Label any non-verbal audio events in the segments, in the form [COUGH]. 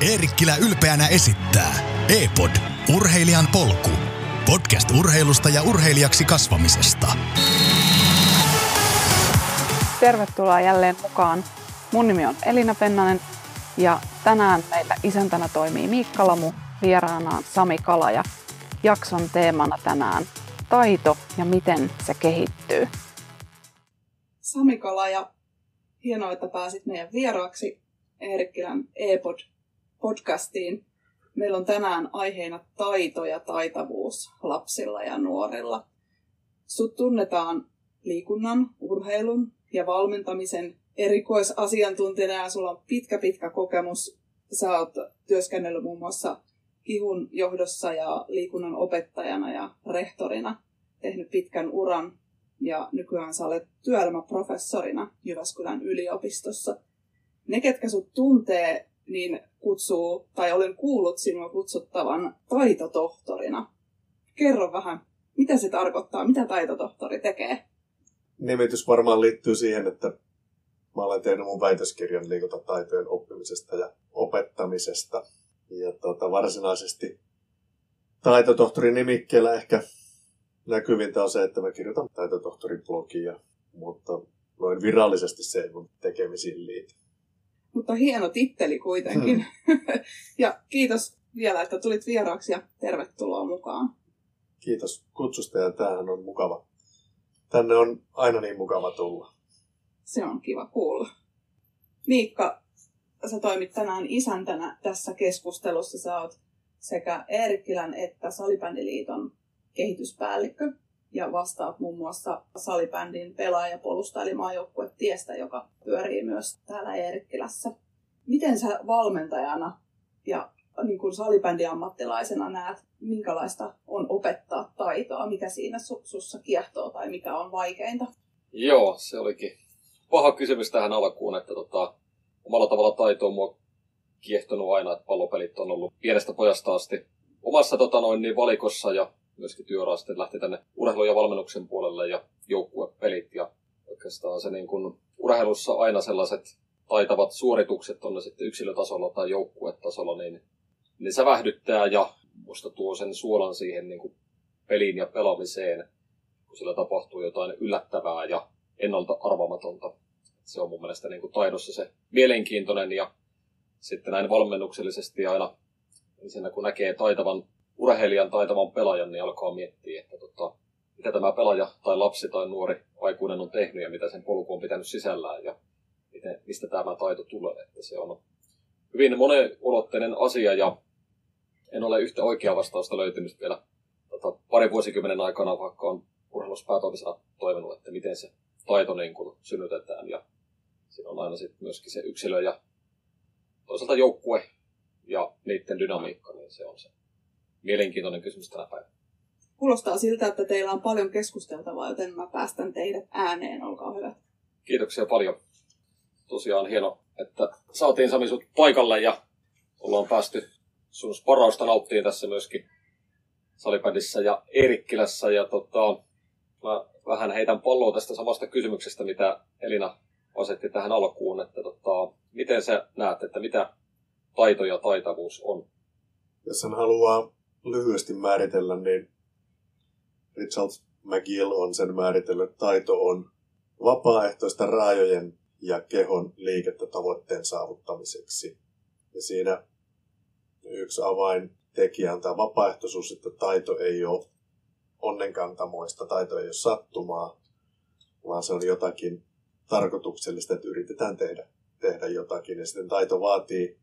Eerikkilä ylpeänä esittää E-pod, urheilijan polku. Podcast urheilusta ja urheilijaksi kasvamisesta. Tervetuloa jälleen mukaan. Mun nimi on Elina Pennanen ja tänään meillä isäntänä toimii Miikka Lamu, vieraanaan Sami Kalaja. Jakson teemana tänään taito ja miten se kehittyy. Sami Kalaja, hienoa, että pääsit meidän vieraaksi Eerikkilän E-pod podcastiin. Meillä on tänään aiheena taito ja taitavuus lapsilla ja nuorilla. Sut tunnetaan liikunnan, urheilun ja valmentamisen erikoisasiantuntijana ja sulla on pitkä pitkä kokemus. Sä oot työskennellyt muun muassa kihun johdossa ja liikunnan opettajana ja rehtorina, tehnyt pitkän uran ja nykyään sä olet työelämäprofessorina Jyväskylän yliopistossa. Ne, ketkä sut tuntee, niin kutsuu, tai olen kuullut sinua kutsuttavan taitotohtorina. Kerro vähän, mitä se tarkoittaa, mitä taitotohtori tekee? Nimitys varmaan liittyy siihen, että mä olen tehnyt mun väitöskirjan liikuntataitojen oppimisesta ja opettamisesta. Ja tuota, varsinaisesti taitotohtorin nimikkeellä ehkä näkyvintä on se, että mä kirjoitan taitotohtorin blogia, mutta noin virallisesti se ei mun tekemisiin liity mutta hieno titteli kuitenkin. Hmm. [LAUGHS] ja kiitos vielä, että tulit vieraaksi ja tervetuloa mukaan. Kiitos kutsusta ja tämähän on mukava. Tänne on aina niin mukava tulla. Se on kiva kuulla. Miikka, sä toimit tänään isäntänä tässä keskustelussa. Sä oot sekä Eerikkilän että Salibändiliiton kehityspäällikkö ja vastaat muun muassa salibändin pelaajapolusta eli maajoukkuetiestä, joka pyörii myös täällä Eerikkilässä. Miten sä valmentajana ja niin kuin salibändiammattilaisena näet, minkälaista on opettaa taitoa, mikä siinä su- sussa kiehtoo tai mikä on vaikeinta? Joo, se olikin paha kysymys tähän alkuun, että tota, omalla tavalla taito on mua kiehtonut aina, että pallopelit on ollut pienestä pojasta asti omassa tota noin, niin valikossa ja myöskin työura sitten lähti tänne urheilu- ja valmennuksen puolelle ja joukkuepelit. Ja oikeastaan se niin kuin urheilussa aina sellaiset taitavat suoritukset, on ne sitten yksilötasolla tai joukkuetasolla, niin, niin se vähdyttää ja musta tuo sen suolan siihen niin kuin peliin ja pelaamiseen, kun sillä tapahtuu jotain yllättävää ja ennalta arvaamatonta. Se on mun mielestä niin kuin taidossa se mielenkiintoinen ja sitten näin valmennuksellisesti aina ensinnä kun näkee taitavan urheilijan taitavan pelaajan, niin alkaa miettiä, että tota, mitä tämä pelaaja tai lapsi tai nuori aikuinen on tehnyt ja mitä sen polku on pitänyt sisällään ja miten, mistä tämä taito tulee. Että se on hyvin monenulotteinen asia ja en ole yhtä oikeaa vastausta löytynyt vielä tota, pari vuosikymmenen aikana, vaikka on urheiluspäätoimisena toiminut, että miten se taito niin kuin synnytetään. Ja siinä on aina sitten myöskin se yksilö ja toisaalta joukkue ja niiden dynamiikka, niin se on se mielenkiintoinen kysymys tänä päivänä. Kuulostaa siltä, että teillä on paljon keskusteltavaa, joten mä päästän teidät ääneen. Olkaa hyvä. Kiitoksia paljon. Tosiaan hieno, että saatiin Sami sut paikalle ja ollaan päästy sun sparausta nauttiin tässä myöskin Salipädissä ja Erikkilässä. Ja tota, mä vähän heitän palloa tästä samasta kysymyksestä, mitä Elina asetti tähän alkuun, että tota, miten sä näet, että mitä taito ja taitavuus on? Jos hän haluaa lyhyesti määritellä, niin Richard McGill on sen määritellyt, että taito on vapaaehtoista raajojen ja kehon liikettä tavoitteen saavuttamiseksi. Ja siinä yksi avaintekijä on tämä vapaaehtoisuus, että taito ei ole onnenkantamoista, taito ei ole sattumaa, vaan se on jotakin tarkoituksellista, että yritetään tehdä, tehdä jotakin. Ja sitten taito vaatii,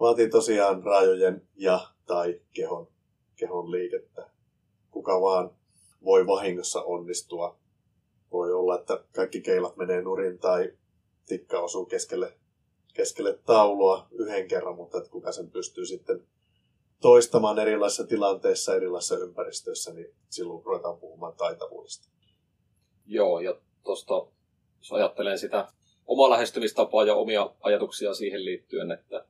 vaatii tosiaan raajojen ja tai kehon kehon liikettä. Kuka vaan voi vahingossa onnistua. Voi olla, että kaikki keilat menee nurin tai tikka osuu keskelle, keskelle taulua yhden kerran, mutta että kuka sen pystyy sitten toistamaan erilaisissa tilanteissa, erilaisissa ympäristöissä, niin silloin ruvetaan puhumaan taitavuudesta. Joo, ja tuosta jos ajattelen sitä omaa lähestymistapaa ja omia ajatuksia siihen liittyen, että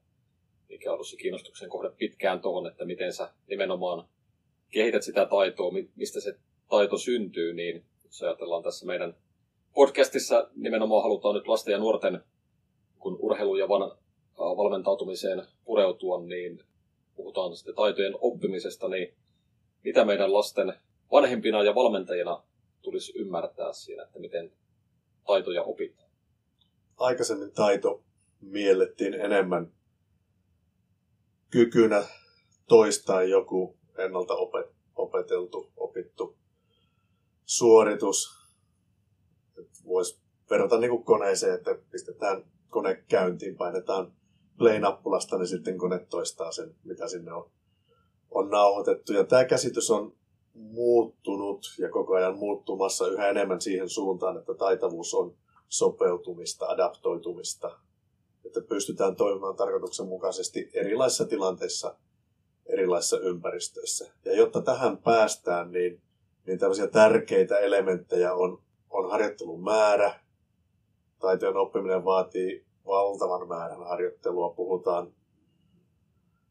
mikä on ollut se kiinnostuksen kohde pitkään tuohon, että miten sä nimenomaan kehität sitä taitoa, mistä se taito syntyy, niin jos ajatellaan tässä meidän podcastissa nimenomaan halutaan nyt lasten ja nuorten kun urheilu- ja van, valmentautumiseen pureutua, niin puhutaan sitten taitojen oppimisesta, niin mitä meidän lasten vanhempina ja valmentajina tulisi ymmärtää siinä, että miten taitoja opitaan? Aikaisemmin taito miellettiin enemmän kykynä toistaa joku ennalta opeteltu, opittu suoritus. Voisi verrata niin kuin koneeseen, että pistetään kone käyntiin, painetaan play-nappulasta, niin sitten kone toistaa sen, mitä sinne on, on nauhoitettu. Ja tämä käsitys on muuttunut ja koko ajan muuttumassa yhä enemmän siihen suuntaan, että taitavuus on sopeutumista, adaptoitumista, että pystytään toimimaan tarkoituksenmukaisesti erilaisissa tilanteissa, erilaisissa ympäristöissä. Ja jotta tähän päästään, niin, niin tällaisia tärkeitä elementtejä on, on harjoittelun määrä. Taitojen oppiminen vaatii valtavan määrän harjoittelua. Puhutaan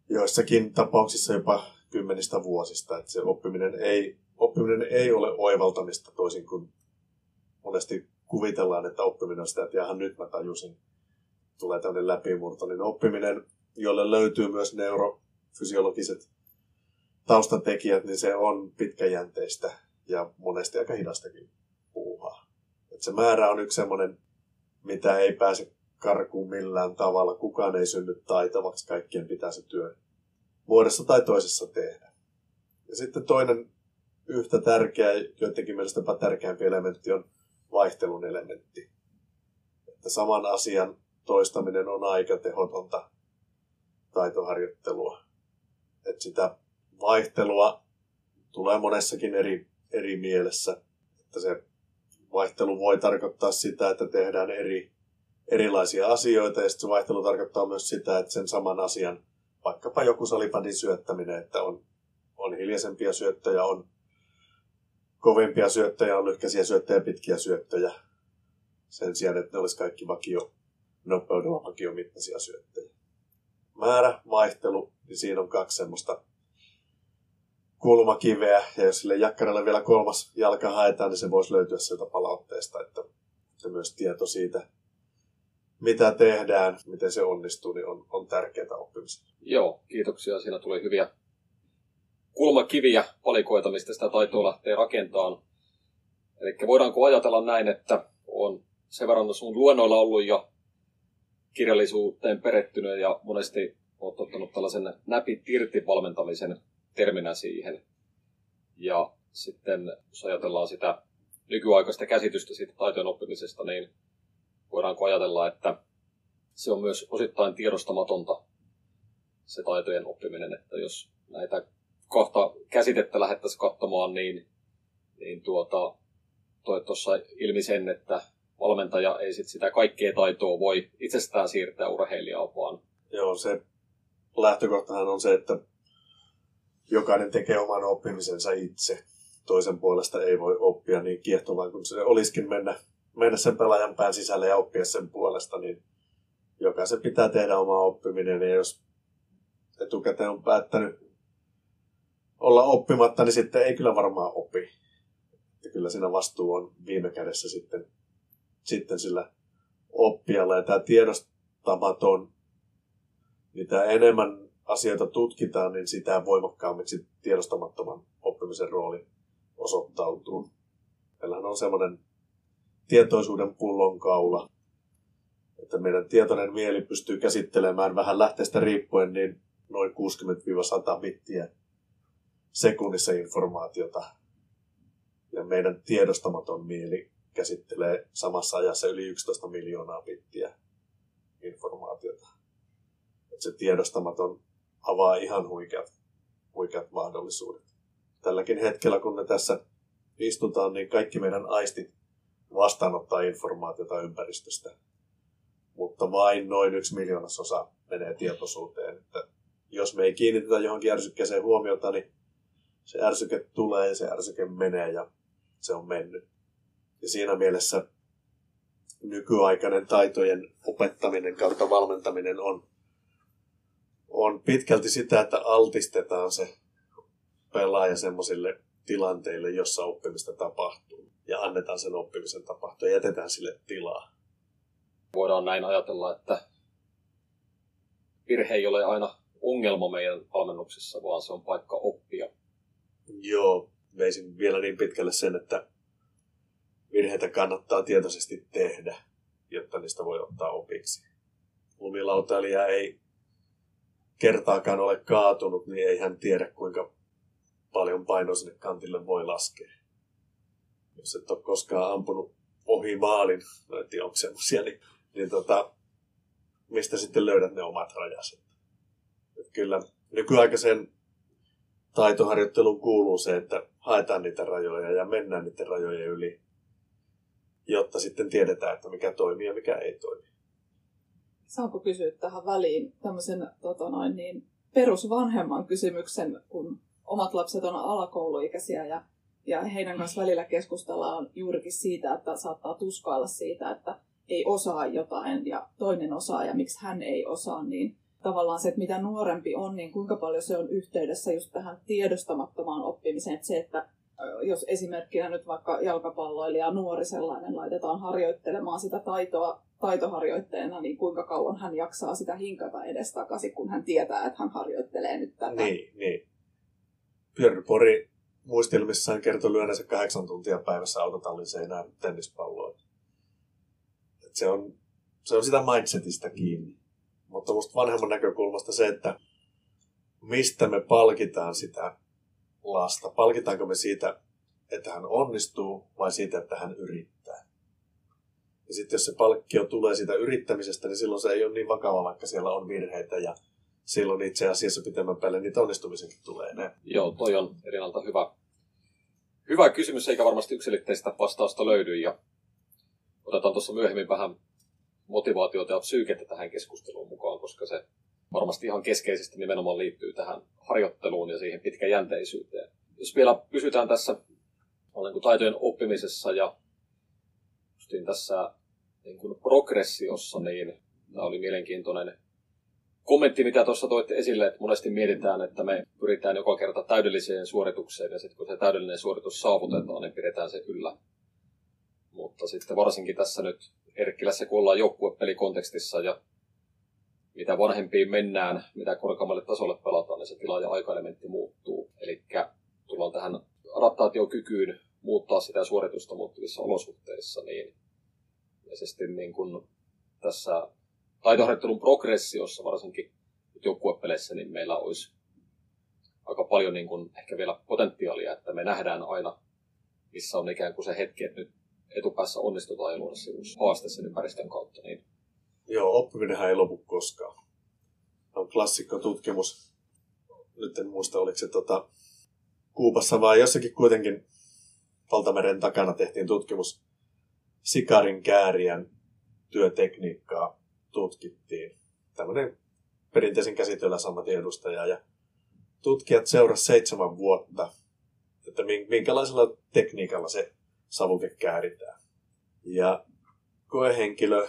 joissakin tapauksissa jopa kymmenistä vuosista. Että se oppiminen ei, oppiminen ei ole oivaltamista toisin kuin monesti kuvitellaan, että oppiminen on sitä, että jahan nyt mä tajusin, tulee tämmöinen läpimurto, niin oppiminen, jolle löytyy myös neurofysiologiset taustatekijät, niin se on pitkäjänteistä ja monesti aika hidastakin puuhaa. Et se määrä on yksi semmoinen, mitä ei pääse karkuun millään tavalla. Kukaan ei synny taitavaksi, kaikkien pitää se työ muodossa tai toisessa tehdä. Ja sitten toinen yhtä tärkeä, joidenkin mielestä tärkeämpi elementti on vaihtelun elementti. Että saman asian toistaminen on aika tehotonta taitoharjoittelua. Että sitä vaihtelua tulee monessakin eri, eri mielessä. Että se vaihtelu voi tarkoittaa sitä, että tehdään eri, erilaisia asioita, ja sitten se vaihtelu tarkoittaa myös sitä, että sen saman asian, vaikkapa joku salibandin syöttäminen, että on, on hiljaisempia syöttöjä, on kovempia syöttöjä, on lyhkäisiä syöttöjä, pitkiä syöttöjä, sen sijaan, että ne olisi kaikki vakio nopeudella vakiomittaisia syöttejä. Määrä, vaihtelu, niin siinä on kaksi semmoista kulmakiveä, ja jos sille jakkaralle vielä kolmas jalka haetaan, niin se voisi löytyä sieltä palautteesta, että, että myös tieto siitä, mitä tehdään, miten se onnistuu, niin on, on tärkeää oppimista. Joo, kiitoksia. Siinä tuli hyviä kulmakiviä valikoita, mistä sitä taitoa lähtee rakentamaan. Eli voidaanko ajatella näin, että on sen verran sun luennoilla ollut ja kirjallisuuteen perehtynyt ja monesti olet ottanut tällaisen näpit irti valmentamisen terminä siihen. Ja sitten jos ajatellaan sitä nykyaikaista käsitystä siitä taitojen oppimisesta, niin voidaanko ajatella, että se on myös osittain tiedostamatonta se taitojen oppiminen, että jos näitä kohta käsitettä lähdettäisiin katsomaan, niin, niin tuota, toi tuossa ilmi sen, että valmentaja ei sit sitä kaikkea taitoa voi itsestään siirtää urheilijaa, vaan... Joo, se lähtökohtahan on se, että jokainen tekee oman oppimisensa itse. Toisen puolesta ei voi oppia niin kiehtovaa kuin se olisikin mennä, mennä sen pelaajan pään sisälle ja oppia sen puolesta, niin jokaisen pitää tehdä oma oppiminen. Ja jos etukäteen on päättänyt olla oppimatta, niin sitten ei kyllä varmaan opi. Ja kyllä siinä vastuu on viime kädessä sitten sitten sillä oppijalla. Ja tämä tiedostamaton, mitä enemmän asioita tutkitaan, niin sitä voimakkaammiksi tiedostamattoman oppimisen rooli osoittautuu. Meillähän on semmoinen tietoisuuden pullonkaula, että meidän tietoinen mieli pystyy käsittelemään vähän lähteestä riippuen niin noin 60-100 bittiä sekunnissa informaatiota. Ja meidän tiedostamaton mieli käsittelee samassa ajassa yli 11 miljoonaa bittiä informaatiota. Et se tiedostamaton avaa ihan huikeat, huikeat mahdollisuudet. Tälläkin hetkellä, kun me tässä istutaan, niin kaikki meidän aistit vastaanottaa informaatiota ympäristöstä. Mutta vain noin yksi miljoonasosa menee tietoisuuteen. Että jos me ei kiinnitetä johonkin ärsykkeeseen huomiota, niin se ärsyke tulee ja se ärsyke menee ja se on mennyt. Ja siinä mielessä nykyaikainen taitojen opettaminen kautta valmentaminen on, on pitkälti sitä, että altistetaan se pelaaja semmoisille tilanteille, jossa oppimista tapahtuu. Ja annetaan sen oppimisen tapahtua ja jätetään sille tilaa. Voidaan näin ajatella, että virhe ei ole aina ongelma meidän valmennuksessa, vaan se on paikka oppia. Joo, veisin vielä niin pitkälle sen, että virheitä kannattaa tietoisesti tehdä, jotta niistä voi ottaa opiksi. Lumilautailija ei kertaakaan ole kaatunut, niin ei hän tiedä, kuinka paljon paino sinne kantille voi laskea. Jos et ole koskaan ampunut ohi maalin, no en tiedä onko semmosia, niin, niin tota, mistä sitten löydät ne omat rajasi. Et kyllä nykyaikaisen taitoharjoitteluun kuuluu se, että haetaan niitä rajoja ja mennään niiden rajojen yli, jotta sitten tiedetään, että mikä toimii ja mikä ei toimi. Saanko kysyä tähän väliin tämmöisen tota noin, niin, perusvanhemman kysymyksen, kun omat lapset on alakouluikäisiä ja, ja heidän kanssa välillä keskustellaan juurikin siitä, että saattaa tuskailla siitä, että ei osaa jotain ja toinen osaa ja miksi hän ei osaa, niin tavallaan se, että mitä nuorempi on, niin kuinka paljon se on yhteydessä just tähän tiedostamattomaan oppimiseen. Että se, että jos esimerkkinä nyt vaikka jalkapalloilija nuori sellainen laitetaan harjoittelemaan sitä taitoa taitoharjoitteena, niin kuinka kauan hän jaksaa sitä hinkata edestakaisin, kun hän tietää, että hän harjoittelee nyt tätä. Niin, niin. Pori muistelmissaan kertoi lyöneensä kahdeksan tuntia päivässä autotallin seinään tennispalloa. se on, se on sitä mindsetistä kiinni. Mutta musta vanhemman näkökulmasta se, että mistä me palkitaan sitä lasta. Palkitaanko me siitä, että hän onnistuu vai siitä, että hän yrittää. Ja sitten jos se palkkio tulee siitä yrittämisestä, niin silloin se ei ole niin vakava, vaikka siellä on virheitä ja silloin itse asiassa pitemmän päälle niitä onnistumisenkin tulee enää. Joo, toi on erinalta hyvä, hyvä kysymys, eikä varmasti yksilitteistä vastausta löydy. Ja otetaan tuossa myöhemmin vähän motivaatiota ja psyykettä tähän keskusteluun mukaan, koska se varmasti ihan keskeisesti nimenomaan liittyy tähän harjoitteluun ja siihen pitkäjänteisyyteen. Jos vielä pysytään tässä niin kuin taitojen oppimisessa ja tässä niin kuin progressiossa, niin tämä oli mielenkiintoinen kommentti, mitä tuossa toitte esille, että monesti mietitään, että me pyritään joka kerta täydelliseen suoritukseen, ja sitten kun se täydellinen suoritus saavutetaan, niin pidetään se yllä. Mutta sitten varsinkin tässä nyt Erkkilässä, kun ollaan joukkuepelikontekstissa ja mitä vanhempiin mennään, mitä korkeammalle tasolle pelataan, niin se tila- ja aikaelementti muuttuu. Eli tullaan tähän adaptaatiokykyyn muuttaa sitä suoritusta muuttuvissa olosuhteissa, niin ilmeisesti niin kuin tässä taitoharjoittelun progressiossa, varsinkin joukkuepeleissä, niin meillä olisi aika paljon niin kuin ehkä vielä potentiaalia, että me nähdään aina, missä on ikään kuin se hetki, että nyt etupäässä onnistutaan ja luoda haaste sen ympäristön kautta. Niin... Joo, oppiminenhän ei lopu koskaan. On klassikko tutkimus. Nyt en muista, oliko se tota, Kuupassa vai jossakin kuitenkin Valtameren takana tehtiin tutkimus. Sikarin kääriän työtekniikkaa tutkittiin. Tämmöinen perinteisen käsityöläisammatin edustaja. Ja tutkijat seurasivat seitsemän vuotta, että minkälaisella tekniikalla se savuke kääritään. Ja koehenkilö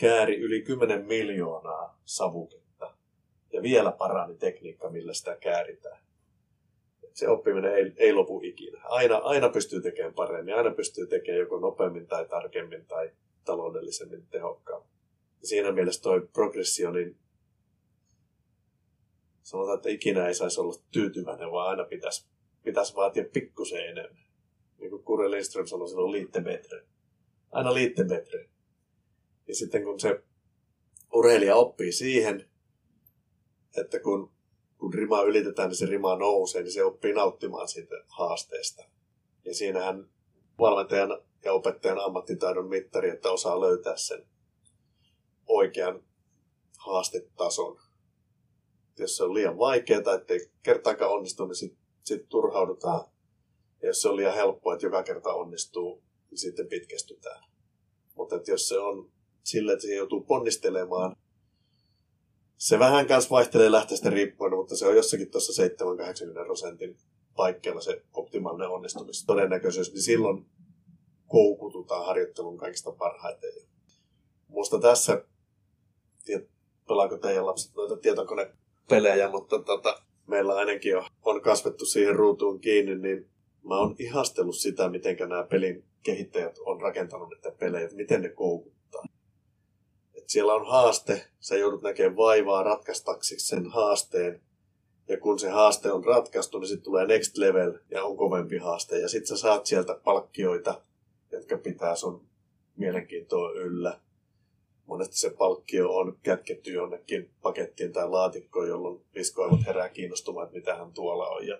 kääri yli 10 miljoonaa savuketta. Ja vielä parani tekniikka, millä sitä kääritään. Se oppiminen ei, ei lopu ikinä. Aina, aina pystyy tekemään paremmin. Aina pystyy tekemään joko nopeammin tai tarkemmin tai taloudellisemmin tehokkaammin. Ja siinä mielessä toi progressio, niin sanotaan, että ikinä ei saisi olla tyytyväinen, vaan aina pitäisi, pitäisi vaatia pikkusen enemmän niin kuin Kure Lindström sanoi silloin, liitte metre. Aina liitte metre. Ja sitten kun se urheilija oppii siihen, että kun, kun rima ylitetään, niin se rima nousee, niin se oppii nauttimaan siitä haasteesta. Ja siinähän valmentajan ja opettajan ammattitaidon mittari, että osaa löytää sen oikean haastetason. Jos se on liian vaikeaa tai ettei kertaakaan onnistu, niin sitten sit turhaudutaan ja jos se on liian helppoa, että joka kerta onnistuu, niin sitten pitkästytään. Mutta jos se on sillä, että se joutuu ponnistelemaan, se vähän kanssa vaihtelee lähteestä riippuen, mutta se on jossakin tuossa 7-80 prosentin paikkeilla se optimaalinen onnistumis todennäköisyys, niin silloin koukututaan harjoittelun kaikista parhaiten. Musta tässä, pelaako teidän lapset noita tietokonepelejä, mutta tota, meillä ainakin on, on kasvettu siihen ruutuun kiinni, niin mä oon ihastellut sitä, miten nämä pelin kehittäjät on rakentanut näitä pelejä, miten ne koukuttaa. Siellä on haaste, sä joudut näkemään vaivaa ratkaistaksi sen haasteen. Ja kun se haaste on ratkaistu, niin sitten tulee next level ja on kovempi haaste. Ja sitten sä saat sieltä palkkioita, jotka pitää sun mielenkiintoa yllä. Monesti se palkkio on kätketty jonnekin pakettiin tai laatikkoon, jolloin viskoivat herää kiinnostumaan, että mitä hän tuolla on. Ja,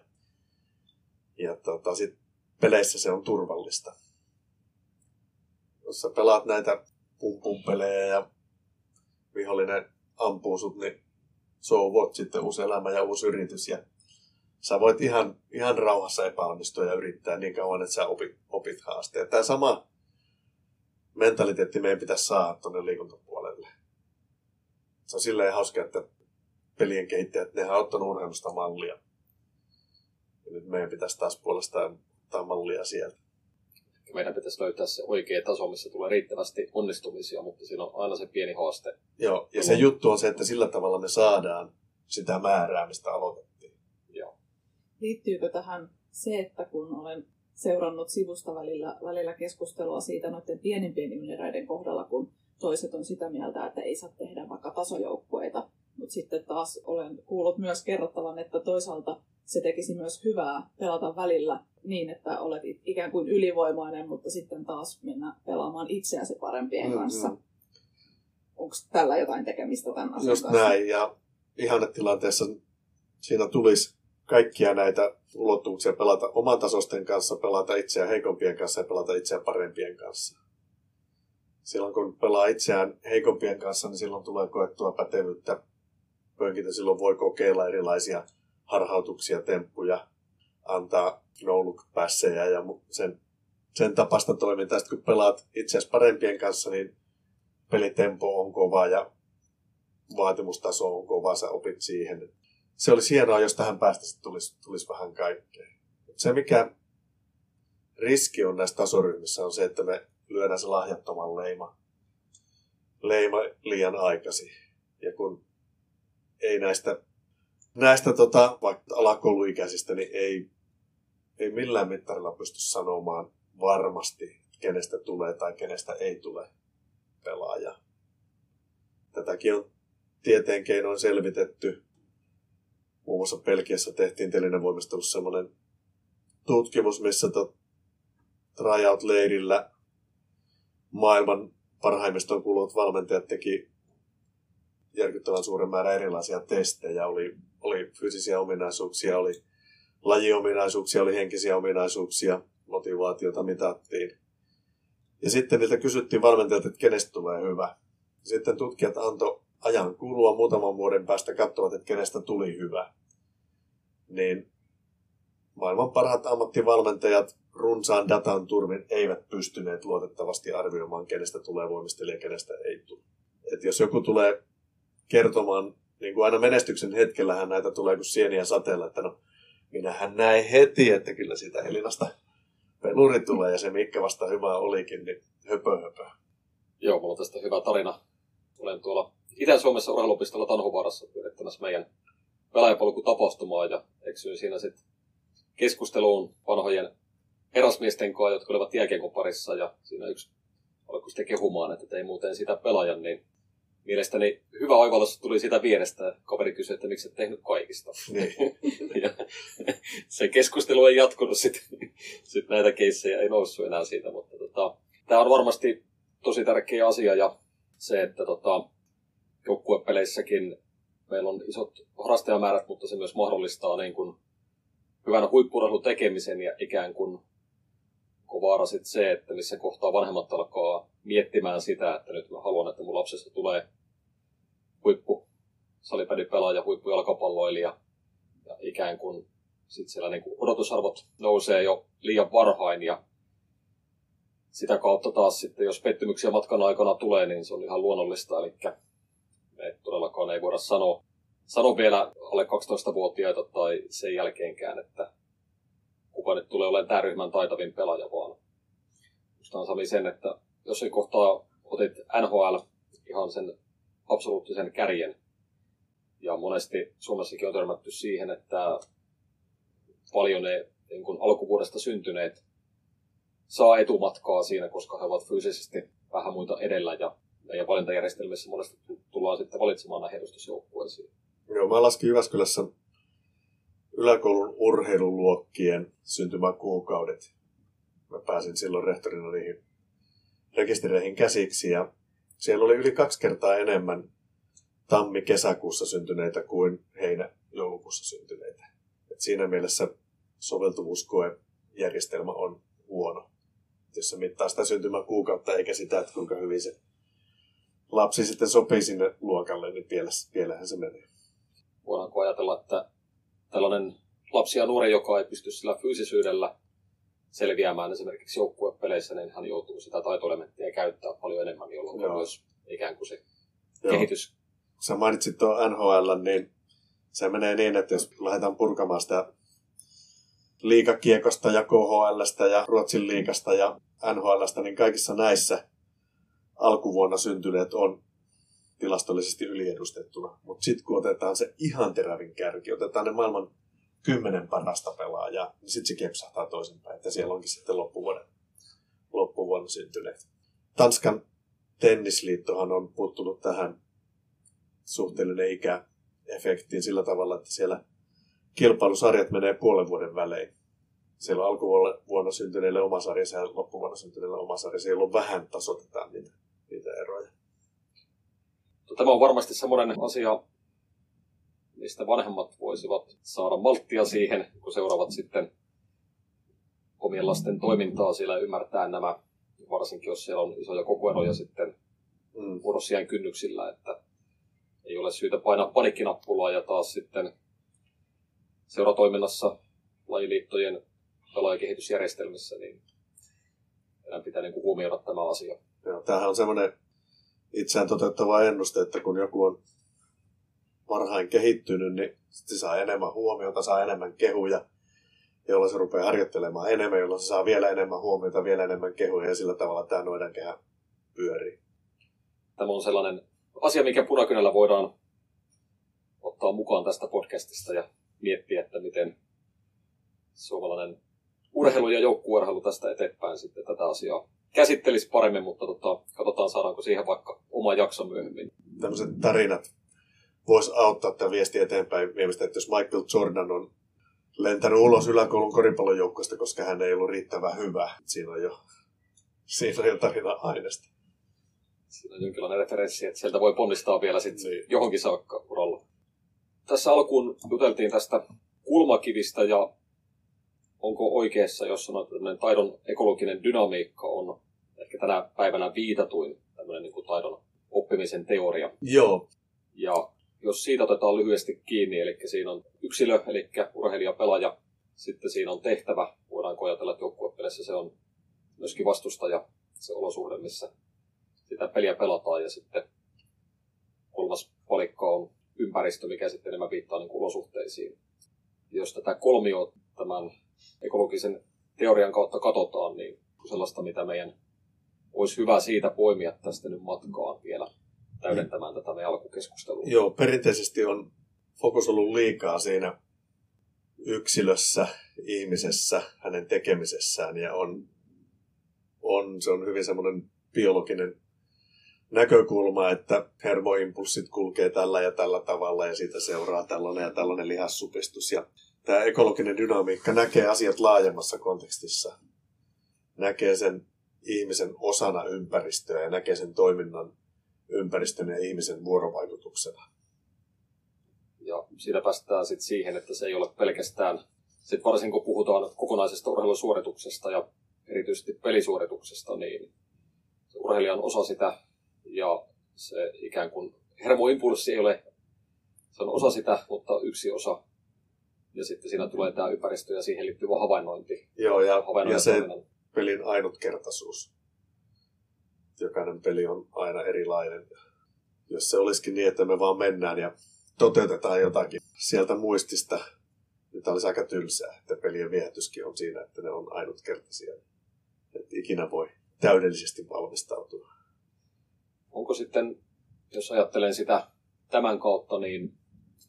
ja tota, sit peleissä se on turvallista. Jos sä pelaat näitä pum-pum-pelejä ja vihollinen ampuu sut, niin so what sitten uusi elämä ja uusi yritys. Ja sä voit ihan, ihan rauhassa epäonnistua ja yrittää niin kauan, että sä opit, opit haasteen. Tämä sama mentaliteetti meidän pitäisi saada tuonne liikuntapuolelle. Se on silleen hauska, että pelien kehittäjät, nehän on ottanut urheilusta mallia. Ja nyt meidän pitäisi taas puolestaan ottaa mallia sieltä. Meidän pitäisi löytää se oikea taso, missä tulee riittävästi onnistumisia, mutta siinä on aina se pieni haaste. Joo, ja se juttu on se, että sillä tavalla me saadaan sitä määrää, mistä aloitettiin. Joo. Liittyykö tähän se, että kun olen seurannut sivusta välillä, välillä keskustelua siitä noiden pienimpien junioreiden kohdalla, kun toiset on sitä mieltä, että ei saa tehdä vaikka tasojoukkueita. Mutta sitten taas olen kuullut myös kerrottavan, että toisaalta se tekisi myös hyvää pelata välillä niin, että olet ikään kuin ylivoimainen, mutta sitten taas mennä pelaamaan itseäsi parempien mm-hmm. kanssa. Onko tällä jotain tekemistä tämän asian Just kanssa? näin, ja ihannetilanteessa siinä tulisi kaikkia näitä ulottuvuuksia pelata oman tasosten kanssa, pelata itseään heikompien kanssa ja pelata itseään parempien kanssa. Silloin kun pelaa itseään heikompien kanssa, niin silloin tulee koettua pätevyyttä. Pönkitä silloin voi kokeilla erilaisia harhautuksia, temppuja, antaa look ja sen, sen tapasta toimintaa. Sitten kun pelaat itseäsi parempien kanssa, niin pelitempo on kova ja vaatimustaso on kova, sä opit siihen se olisi hienoa, jos tähän päästä tulisi, tulisi vähän kaikkea. Se, mikä riski on näissä tasoryhmissä, on se, että me lyödään se lahjattoman leima, leima liian aikaisin. Ja kun ei näistä, näistä tota, vaikka alakouluikäisistä, niin ei, ei millään mittarilla pysty sanomaan varmasti, kenestä tulee tai kenestä ei tule pelaaja. Tätäkin on tieteen keinoin selvitetty muun muassa Pelkiässä tehtiin telinevoimistelussa semmoinen tutkimus, missä tot, tryout-leirillä maailman parhaimmistoon kuuluvat valmentajat teki järkyttävän suuren määrän erilaisia testejä. Oli, oli fyysisiä ominaisuuksia, oli lajiominaisuuksia, oli henkisiä ominaisuuksia, motivaatiota mitattiin. Ja sitten niiltä kysyttiin valmentajat, että kenestä tulee hyvä. Sitten tutkijat antoi ajan kulua muutaman vuoden päästä katsovat, että kenestä tuli hyvä niin maailman parhaat ammattivalmentajat runsaan datan turvin eivät pystyneet luotettavasti arvioimaan, kenestä tulee voimistelija ja kenestä ei tule. Et jos joku tulee kertomaan, niin kuin aina menestyksen hetkellähän näitä tulee kuin sieniä sateella, että no minähän näin heti, että kyllä siitä Elinasta peluri tulee ja se mikä vasta hyvä olikin, niin höpö höpö. Joo, mulla on tästä hyvä tarina. Olen tuolla Itä-Suomessa urheilupistolla Tanhuvaarassa pyörittämässä meidän pelaajapolkutapahtumaa ja eksyin siinä sitten keskusteluun vanhojen herrasmiesten kanssa, jotka olivat jääkiekon parissa ja siinä yksi alkoi sitten kehumaan, että ei muuten sitä pelaajan, niin mielestäni hyvä oivallus tuli sitä vierestä. Kaveri kysyi, että miksi et tehnyt kaikista. Niin. [LAUGHS] ja se keskustelu ei jatkunut sitten. Sit näitä keissejä ei noussut enää siitä, mutta tota, tämä on varmasti tosi tärkeä asia ja se, että tota, joukkuepeleissäkin meillä on isot harrastajamäärät, mutta se myös mahdollistaa niin kuin hyvänä huippurheilun tekemisen ja ikään kuin vaara sitten se, että missä kohtaa vanhemmat alkaa miettimään sitä, että nyt mä haluan, että mun lapsesta tulee huippu salipädipelaaja, huippujalkapalloilija ja ikään kuin sitten siellä niin kuin odotusarvot nousee jo liian varhain ja sitä kautta taas sitten, jos pettymyksiä matkan aikana tulee, niin se on ihan luonnollista. Eli me todellakaan ei voida sanoa, sanoa vielä alle 12-vuotiaita tai sen jälkeenkään, että kuka nyt tulee olemaan tämän ryhmän taitavin pelaaja, vaan Sami sen, että jos ei kohtaa otit NHL ihan sen absoluuttisen kärjen, ja monesti Suomessakin on törmätty siihen, että paljon ne niin kuin alkuvuodesta syntyneet saa etumatkaa siinä, koska he ovat fyysisesti vähän muita edellä ja meidän valintajärjestelmissä monesti tullaan sitten valitsemaan näihin edustusjoukkueisiin. Joo, mä laskin Jyväskylässä yläkoulun urheiluluokkien syntymäkuukaudet. Mä pääsin silloin rehtorina niihin rekistereihin käsiksi ja siellä oli yli kaksi kertaa enemmän tammi-kesäkuussa syntyneitä kuin heinä-joulukuussa syntyneitä. Et siinä mielessä soveltuvuuskoejärjestelmä on huono. Jos se mittaa sitä syntymäkuukautta eikä sitä, että kuinka hyvin se lapsi sitten sopii sinne luokalle, niin pielessä, se menee. Voidaanko ajatella, että tällainen lapsi ja nuori, joka ei pysty sillä fyysisyydellä selviämään esimerkiksi joukkuepeleissä, niin hän joutuu sitä taitoelementtiä käyttää paljon enemmän, jolloin Joo. myös ikään kuin se Joo. kehitys. Sä mainitsit tuon NHL, niin se menee niin, että jos lähdetään purkamaan sitä liikakiekosta ja KHLstä ja Ruotsin liikasta ja NHLstä, niin kaikissa näissä alkuvuonna syntyneet on tilastollisesti yliedustettuna. Mutta sitten kun otetaan se ihan terävin kärki, otetaan ne maailman kymmenen parasta pelaajaa, niin sitten se kepsahtaa toisinpäin, että siellä onkin sitten loppuvuoden, loppuvuonna syntyneet. Tanskan tennisliittohan on puuttunut tähän suhteellinen ikäefektiin sillä tavalla, että siellä kilpailusarjat menee puolen vuoden välein. Siellä on alkuvuonna syntyneille oma sarjansa ja loppuvuonna syntyneille oma sarjansa, jolloin vähän tasoitetaan niitä, niitä eroja. Tämä on varmasti semmoinen asia, mistä vanhemmat voisivat saada malttia siihen, kun seuraavat sitten omien lasten toimintaa siellä ymmärtää nämä, varsinkin jos siellä on isoja kokoeroja sitten mm. kynnyksillä, että ei ole syytä painaa panikkinappulaa ja taas sitten seuratoiminnassa lajiliittojen pelaajakehitysjärjestelmissä, niin meidän pitää niin kuin huomioida tämä asia. Joo, tämähän on semmoinen itseään toteuttava ennuste, että kun joku on varhain kehittynyt, niin se saa enemmän huomiota, saa enemmän kehuja, jolloin se rupeaa harjoittelemaan enemmän, jolloin se saa vielä enemmän huomiota, vielä enemmän kehuja ja sillä tavalla tämä noidankehä pyörii. Tämä on sellainen asia, mikä punakynällä voidaan ottaa mukaan tästä podcastista ja miettiä, että miten suomalainen urheilu ja joukkuurheilu tästä eteenpäin sitten tätä asiaa käsittelisi paremmin, mutta tota, katsotaan saadaanko siihen vaikka oma jakso myöhemmin. Tällaiset tarinat voisi auttaa tätä viestiä eteenpäin viemistä, että jos Michael Jordan on lentänyt ulos yläkoulun koripallojoukkoista, koska hän ei ollut riittävän hyvä. Siinä on jo, [LAUGHS] siinä on jo tarina aineesta. Siinä on jonkinlainen referenssi, että sieltä voi ponnistaa vielä sitten niin. johonkin saakka uralla. Tässä alkuun juteltiin tästä kulmakivistä ja onko oikeassa, jos sanoit, että taidon ekologinen dynamiikka on ehkä tänä päivänä viitatuin tämmöinen niin kuin taidon oppimisen teoria. Joo. Ja jos siitä otetaan lyhyesti kiinni, eli siinä on yksilö, eli urheilija, pelaaja, sitten siinä on tehtävä, voidaan ajatella, että joukkuepeleissä se on myöskin vastustaja, se olosuhde, missä sitä peliä pelataan, ja sitten kolmas palikka on ympäristö, mikä sitten enemmän viittaa niin olosuhteisiin. Jos tätä kolmio tämän ekologisen teorian kautta katsotaan, niin sellaista, mitä meidän olisi hyvä siitä poimia tästä nyt matkaan vielä täydentämään tätä meidän alkukeskustelua. Joo, perinteisesti on fokus ollut liikaa siinä yksilössä, ihmisessä, hänen tekemisessään ja on, on, se on hyvin semmoinen biologinen näkökulma, että hermoimpulssit kulkee tällä ja tällä tavalla ja siitä seuraa tällainen ja tällainen lihassupistus. Ja tämä ekologinen dynamiikka näkee asiat laajemmassa kontekstissa. Näkee sen ihmisen osana ympäristöä ja näkee sen toiminnan ympäristön ja ihmisen vuorovaikutuksena. Ja siitä päästään sitten siihen, että se ei ole pelkästään, sit varsinkin kun puhutaan kokonaisesta urheilusuorituksesta ja erityisesti pelisuorituksesta, niin se urheilija on osa sitä ja se ikään kuin hermoimpulssi ei ole, se on osa sitä, mutta yksi osa. Ja sitten siinä tulee tämä ympäristö ja siihen liittyvä havainnointi. Joo, ja, ja se pelin ainutkertaisuus jokainen peli on aina erilainen. Jos se olisikin niin, että me vaan mennään ja toteutetaan jotakin sieltä muistista, niin tämä olisi aika tylsää, että pelien viehätyskin on siinä, että ne on ainutkertaisia. Että ikinä voi täydellisesti valmistautua. Onko sitten, jos ajattelen sitä tämän kautta, niin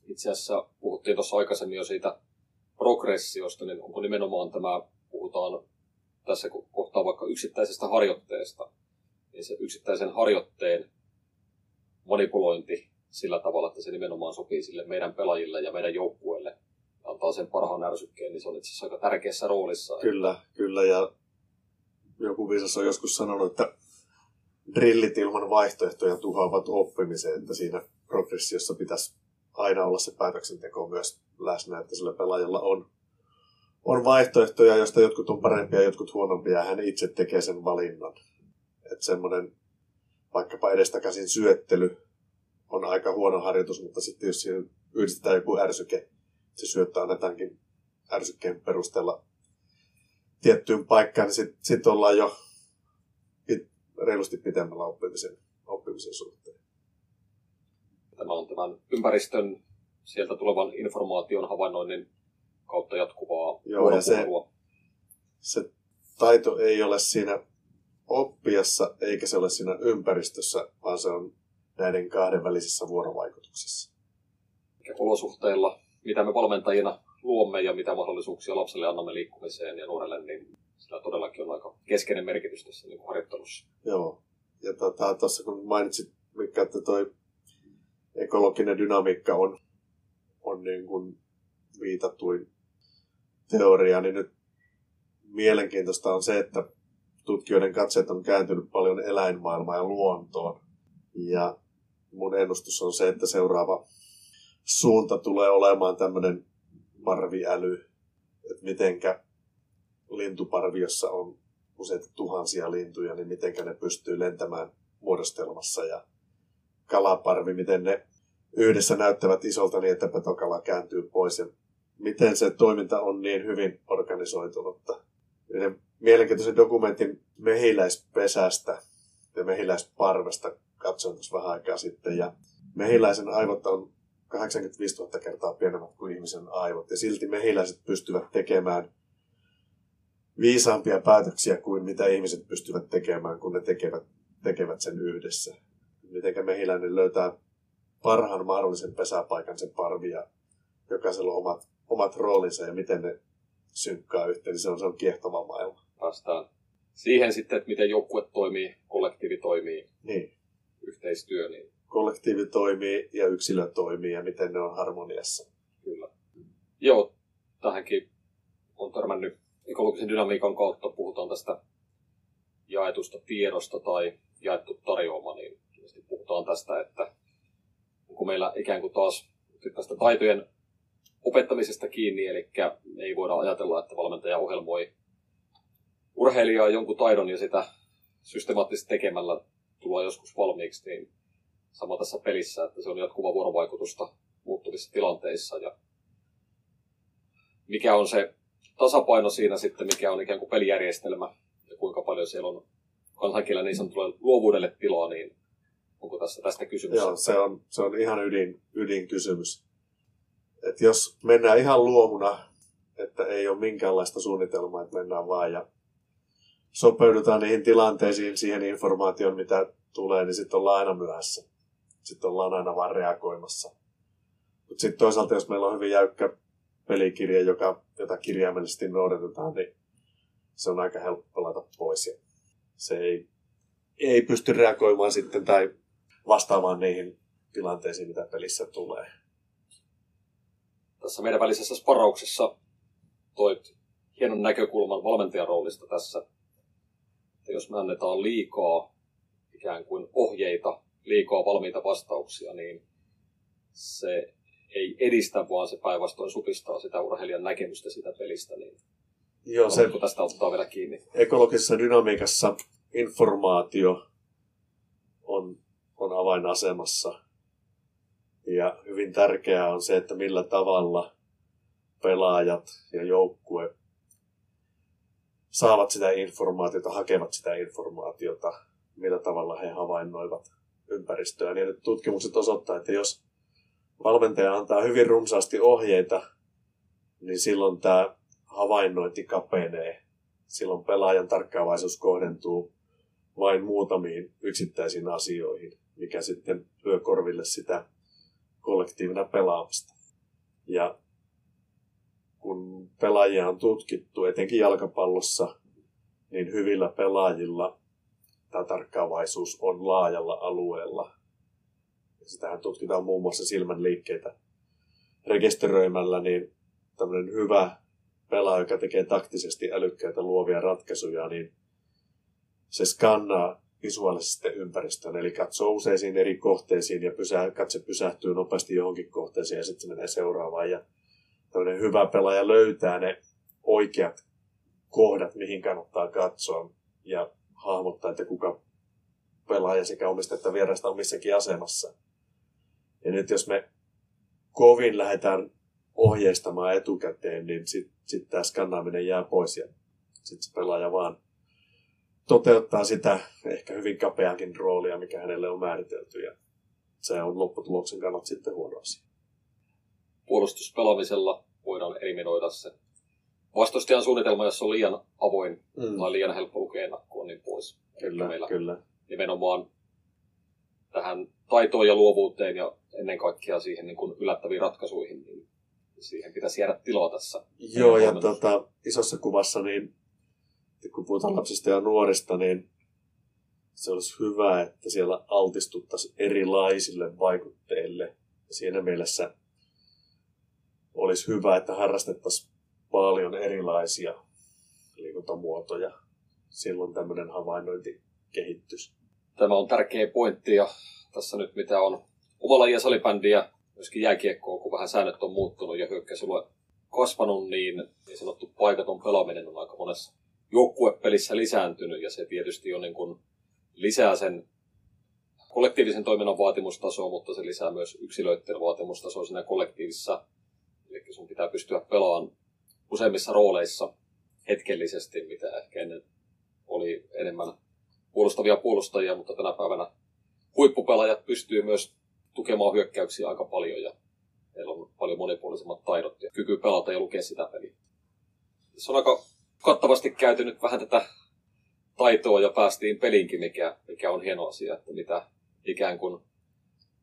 itse asiassa puhuttiin tuossa aikaisemmin jo siitä progressiosta, niin onko nimenomaan tämä, puhutaan tässä kohtaa vaikka yksittäisestä harjoitteesta, niin se yksittäisen harjoitteen manipulointi sillä tavalla, että se nimenomaan sopii sille meidän pelaajille ja meidän joukkueelle antaa sen parhaan ärsykkeen, niin se on itse asiassa aika tärkeässä roolissa. Kyllä, kyllä. Ja joku viisas on joskus sanonut, että drillit ilman vaihtoehtoja tuhoavat oppimiseen, että siinä progressiossa pitäisi aina olla se päätöksenteko myös läsnä, että sillä pelaajalla on, on vaihtoehtoja, joista jotkut on parempia ja jotkut huonompia, ja hän itse tekee sen valinnan. Että semmoinen vaikkapa edestäkäsin syöttely on aika huono harjoitus, mutta sitten jos siihen yhdistetään joku ärsyke, se syöttää annetaankin ärsykkeen perusteella tiettyyn paikkaan, niin sitten sit ollaan jo pit, reilusti pitemmällä oppimisen, oppimisen suhteen. Tämä on tämän ympäristön sieltä tulevan informaation havainnoinnin kautta jatkuvaa Joo, ja se, se taito ei ole siinä oppiassa, eikä se ole siinä ympäristössä, vaan se on näiden kahden välisessä vuorovaikutuksessa. Eli olosuhteilla, mitä me valmentajina luomme ja mitä mahdollisuuksia lapselle annamme liikkumiseen ja nuorelle, niin sillä todellakin on aika keskeinen merkitys tässä niin harjoittelussa. Joo. Ja tuossa tota, kun mainitsit, mikä että toi ekologinen dynamiikka on, on niin kuin viitatuin teoria, niin nyt mielenkiintoista on se, että tutkijoiden katseet on kääntynyt paljon eläinmaailmaan ja luontoon. Ja mun ennustus on se, että seuraava suunta tulee olemaan tämmöinen parviäly, että mitenkä lintuparviossa on useita tuhansia lintuja, niin mitenkä ne pystyy lentämään muodostelmassa ja kalaparvi, miten ne yhdessä näyttävät isolta niin, että petokala kääntyy pois ja miten se toiminta on niin hyvin organisoitunutta. Yhden mielenkiintoisen dokumentin mehiläispesästä ja mehiläisparvesta katsoin tuossa vähän aikaa sitten ja mehiläisen aivot on 85 000 kertaa pienemmät kuin ihmisen aivot. Ja silti mehiläiset pystyvät tekemään viisaampia päätöksiä kuin mitä ihmiset pystyvät tekemään, kun ne tekevät, tekevät sen yhdessä. Miten mehiläinen löytää parhaan mahdollisen pesäpaikan sen parvia, jokaisella on omat, omat roolinsa ja miten ne synkkää yhteen, niin se on, se on kiehtova maailma. Vastaan siihen sitten, että miten joukkue toimii, kollektiivi toimii, niin. yhteistyö. Niin kollektiivi toimii ja yksilö toimii ja miten ne on harmoniassa. Kyllä. Joo, tähänkin on törmännyt ekologisen dynamiikan kautta, puhutaan tästä jaetusta tiedosta tai jaettu tarjoama, niin puhutaan tästä, että kun meillä ikään kuin taas tästä taitojen opettamisesta kiinni, eli ei voida ajatella, että valmentaja ohjelmoi urheilijaa jonkun taidon ja sitä systemaattisesti tekemällä tulee joskus valmiiksi, niin sama tässä pelissä, että se on jatkuva vuorovaikutusta muuttuvissa tilanteissa ja mikä on se tasapaino siinä sitten, mikä on ikään kuin pelijärjestelmä ja kuinka paljon siellä on kansankielellä niin sanotulle luovuudelle tilaa, niin onko tässä tästä kysymys? Joo, se on, se on ihan ydin, ydinkysymys. Et jos mennään ihan luomuna, että ei ole minkäänlaista suunnitelmaa, että mennään vaan ja sopeudutaan niihin tilanteisiin, siihen informaatioon, mitä tulee, niin sitten ollaan aina myöhässä sitten ollaan aina vaan reagoimassa. Mutta sitten toisaalta, jos meillä on hyvin jäykkä pelikirja, joka, jota kirjaimellisesti noudatetaan, niin se on aika helppo palata pois. Ja se ei, ei pysty reagoimaan sitten tai vastaamaan niihin tilanteisiin, mitä pelissä tulee. Tässä meidän välisessä sparauksessa toit hienon näkökulman valmentajan roolista tässä. Että jos me annetaan liikaa ikään kuin ohjeita liikaa valmiita vastauksia, niin se ei edistä, vaan se päinvastoin supistaa sitä urheilijan näkemystä sitä pelistä. Niin Joo, se tästä ottaa vielä kiinni. Ekologisessa dynamiikassa informaatio on, on avainasemassa. Ja hyvin tärkeää on se, että millä tavalla pelaajat ja joukkue saavat sitä informaatiota, hakevat sitä informaatiota, millä tavalla he havainnoivat ympäristöä, niin tutkimukset osoittaa, että jos valmentaja antaa hyvin runsaasti ohjeita, niin silloin tämä havainnointi kapenee. Silloin pelaajan tarkkaavaisuus kohdentuu vain muutamiin yksittäisiin asioihin, mikä sitten lyö korville sitä kollektiivina pelaamista. Ja kun pelaajia on tutkittu, etenkin jalkapallossa, niin hyvillä pelaajilla tämä tarkkaavaisuus on laajalla alueella. sitähän tutkitaan muun muassa silmän liikkeitä rekisteröimällä, niin tämmöinen hyvä pelaaja, joka tekee taktisesti älykkäitä luovia ratkaisuja, niin se skannaa visuaalisesti ympäristöön, eli katsoo useisiin eri kohteisiin ja pysä, katse pysähtyy nopeasti johonkin kohteeseen ja sitten se menee seuraavaan. Ja tämmöinen hyvä pelaaja löytää ne oikeat kohdat, mihin kannattaa katsoa ja hahmottaa, että kuka pelaaja sekä omista että vierasta on missäkin asemassa. Ja nyt jos me kovin lähdetään ohjeistamaan etukäteen, niin sitten sit tämä skannaaminen jää pois ja sitten se pelaaja vaan toteuttaa sitä ehkä hyvin kapeakin roolia, mikä hänelle on määritelty ja se on lopputuloksen kannalta sitten huono asia. Puolustuspelaamisella voidaan eliminoida se vastustajan suunnitelma, jos on liian avoin mm. tai liian helppo lukea ennakkoon, niin pois. Kyllä, meillä kyllä. Nimenomaan tähän taitoon ja luovuuteen ja ennen kaikkea siihen niin kuin yllättäviin ratkaisuihin, niin siihen pitäisi jäädä tilaa tässä. Joo, ja tota, isossa kuvassa, niin kun puhutaan lapsista ja nuorista, niin se olisi hyvä, että siellä altistuttaisiin erilaisille vaikutteille. Ja siinä mielessä olisi hyvä, että harrastettaisiin paljon erilaisia liikuntamuotoja. Silloin tämmöinen havainnointi kehittyisi. Tämä on tärkeä pointti ja tässä nyt mitä on omalla ja salibändiä, myöskin jääkiekkoa, kun vähän säännöt on muuttunut ja hyökkäisyllä kasvanut, niin niin sanottu paikaton pelaaminen on aika monessa joukkuepelissä lisääntynyt ja se tietysti on niin kuin lisää sen kollektiivisen toiminnan vaatimustasoa, mutta se lisää myös yksilöiden vaatimustasoa siinä kollektiivisessa. Eli sun pitää pystyä pelaamaan useimmissa rooleissa hetkellisesti, mitä ehkä ennen oli enemmän puolustavia puolustajia, mutta tänä päivänä huippupelaajat pystyy myös tukemaan hyökkäyksiä aika paljon ja heillä on paljon monipuolisemmat taidot ja kyky pelata ja lukea sitä peliä. Se on aika kattavasti käyty nyt vähän tätä taitoa ja päästiin pelinkin, mikä, mikä on hieno asia, että mitä ikään kuin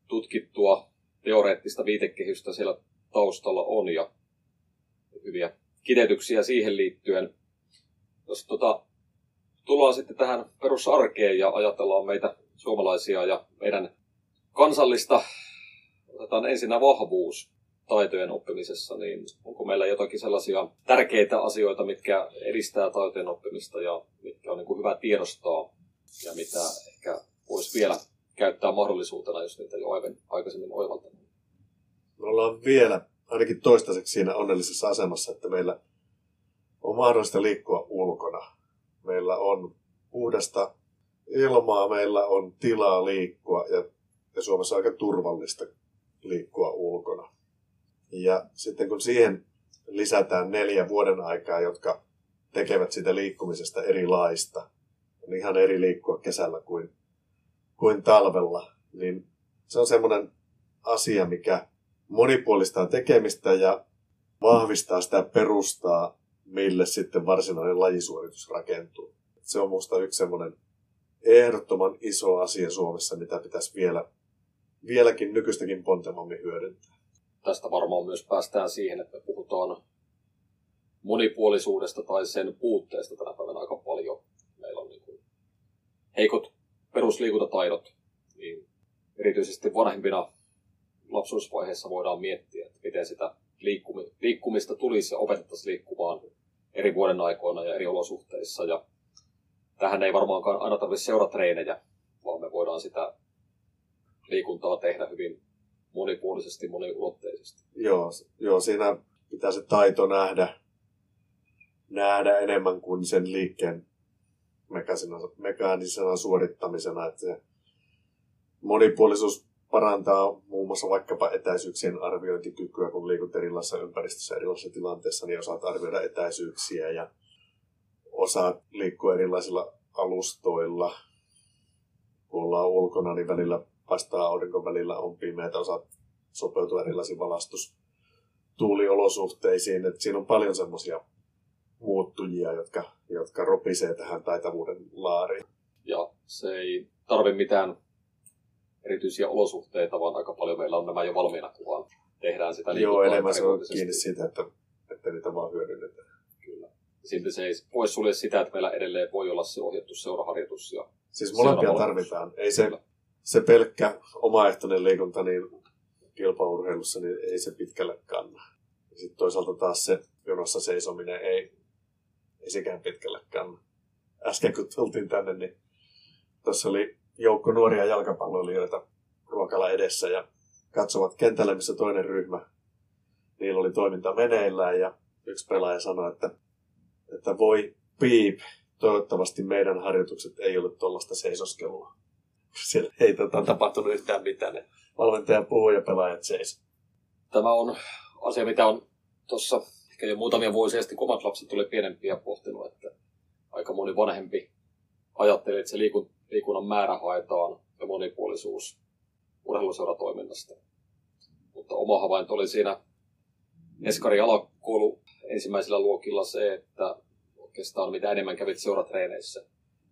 tutkittua teoreettista viitekehystä siellä taustalla on ja hyviä kiteytyksiä siihen liittyen. Jos tota, tullaan sitten tähän perusarkeen ja ajatellaan meitä suomalaisia ja meidän kansallista, otetaan ensinnä vahvuus taitojen oppimisessa, niin onko meillä jotakin sellaisia tärkeitä asioita, mitkä edistää taitojen oppimista ja mitkä on niin kuin hyvä tiedostaa ja mitä ehkä voisi vielä käyttää mahdollisuutena, jos niitä jo aikaisemmin oivaltanut? Me ollaan vielä ainakin toistaiseksi siinä onnellisessa asemassa, että meillä on mahdollista liikkua ulkona. Meillä on puhdasta ilmaa, meillä on tilaa liikkua ja, ja Suomessa on aika turvallista liikkua ulkona. Ja sitten kun siihen lisätään neljä vuoden aikaa, jotka tekevät sitä liikkumisesta erilaista, on ihan eri liikkua kesällä kuin, kuin talvella, niin se on semmoinen asia, mikä monipuolistaa tekemistä ja vahvistaa sitä perustaa, mille sitten varsinainen lajisuoritus rakentuu. Se on minusta yksi semmoinen ehdottoman iso asia Suomessa, mitä pitäisi vielä, vieläkin nykyistäkin pontevammin hyödyntää tästä varmaan myös päästään siihen, että me puhutaan monipuolisuudesta tai sen puutteesta tänä päivänä aika paljon. Meillä on niin kuin heikot perusliikuntataidot, niin erityisesti vanhempina lapsuusvaiheessa voidaan miettiä, että miten sitä liikkumista tulisi ja opetettaisiin liikkumaan eri vuoden aikoina ja eri olosuhteissa. Ja tähän ei varmaankaan aina tarvitse seuratreenejä, vaan me voidaan sitä liikuntaa tehdä hyvin monipuolisesti, moniulotteisesti. Joo, joo, siinä pitää se taito nähdä, nähdä enemmän kuin sen liikkeen mekaanisena suorittamisena. Että se monipuolisuus parantaa muun muassa vaikkapa etäisyyksien arviointikykyä, kun liikut erilaisissa ympäristössä, erilaisissa tilanteissa, niin osaat arvioida etäisyyksiä ja osaat liikkua erilaisilla alustoilla. Kun ollaan ulkona, niin välillä paistaa aurinko välillä on pimeät, osaat sopeutua erilaisiin valastustuuliolosuhteisiin. Et siinä on paljon semmoisia muuttujia, jotka, jotka ropisee tähän taitavuuden laariin. Ja se ei tarvi mitään erityisiä olosuhteita, vaan aika paljon meillä on nämä jo valmiina, kun vaan tehdään sitä Joo, enemmän se on kiinni siitä, että, että niitä vaan hyödynnetään. Kyllä. Silti se ei poissulje sitä, että meillä edelleen voi olla se ohjattu seuraharjoitus. Ja siis molempia tarvitaan. Ei se, se pelkkä omaehtoinen liikunta niin kilpaurheilussa, niin ei se pitkälle kanna. Sitten toisaalta taas se jonossa seisominen ei, ei sekään pitkälle kanna. Äsken kun tultiin tänne, niin tuossa oli joukko nuoria jalkapalloilijoita ruokala edessä ja katsovat kentällä, missä toinen ryhmä, niillä oli toiminta meneillään ja yksi pelaaja sanoi, että, että voi piip, toivottavasti meidän harjoitukset ei ole tuollaista seisoskelua. [LAUGHS] Siellä ei tota, tapahtunut yhtään mitään. Ne valmentaja puhuu ja pelaajat seis. Tämä on asia, mitä on tuossa ehkä jo muutamia vuosia sitten, kun omat lapset tuli pienempiä pohtinut, että aika moni vanhempi ajatteli, että se liikun, liikunnan määrä haetaan ja monipuolisuus urheiluseuratoiminnasta. Mutta oma havainto oli siinä Eskari alakoulu ensimmäisellä luokilla se, että oikeastaan mitä enemmän kävit seuratreeneissä,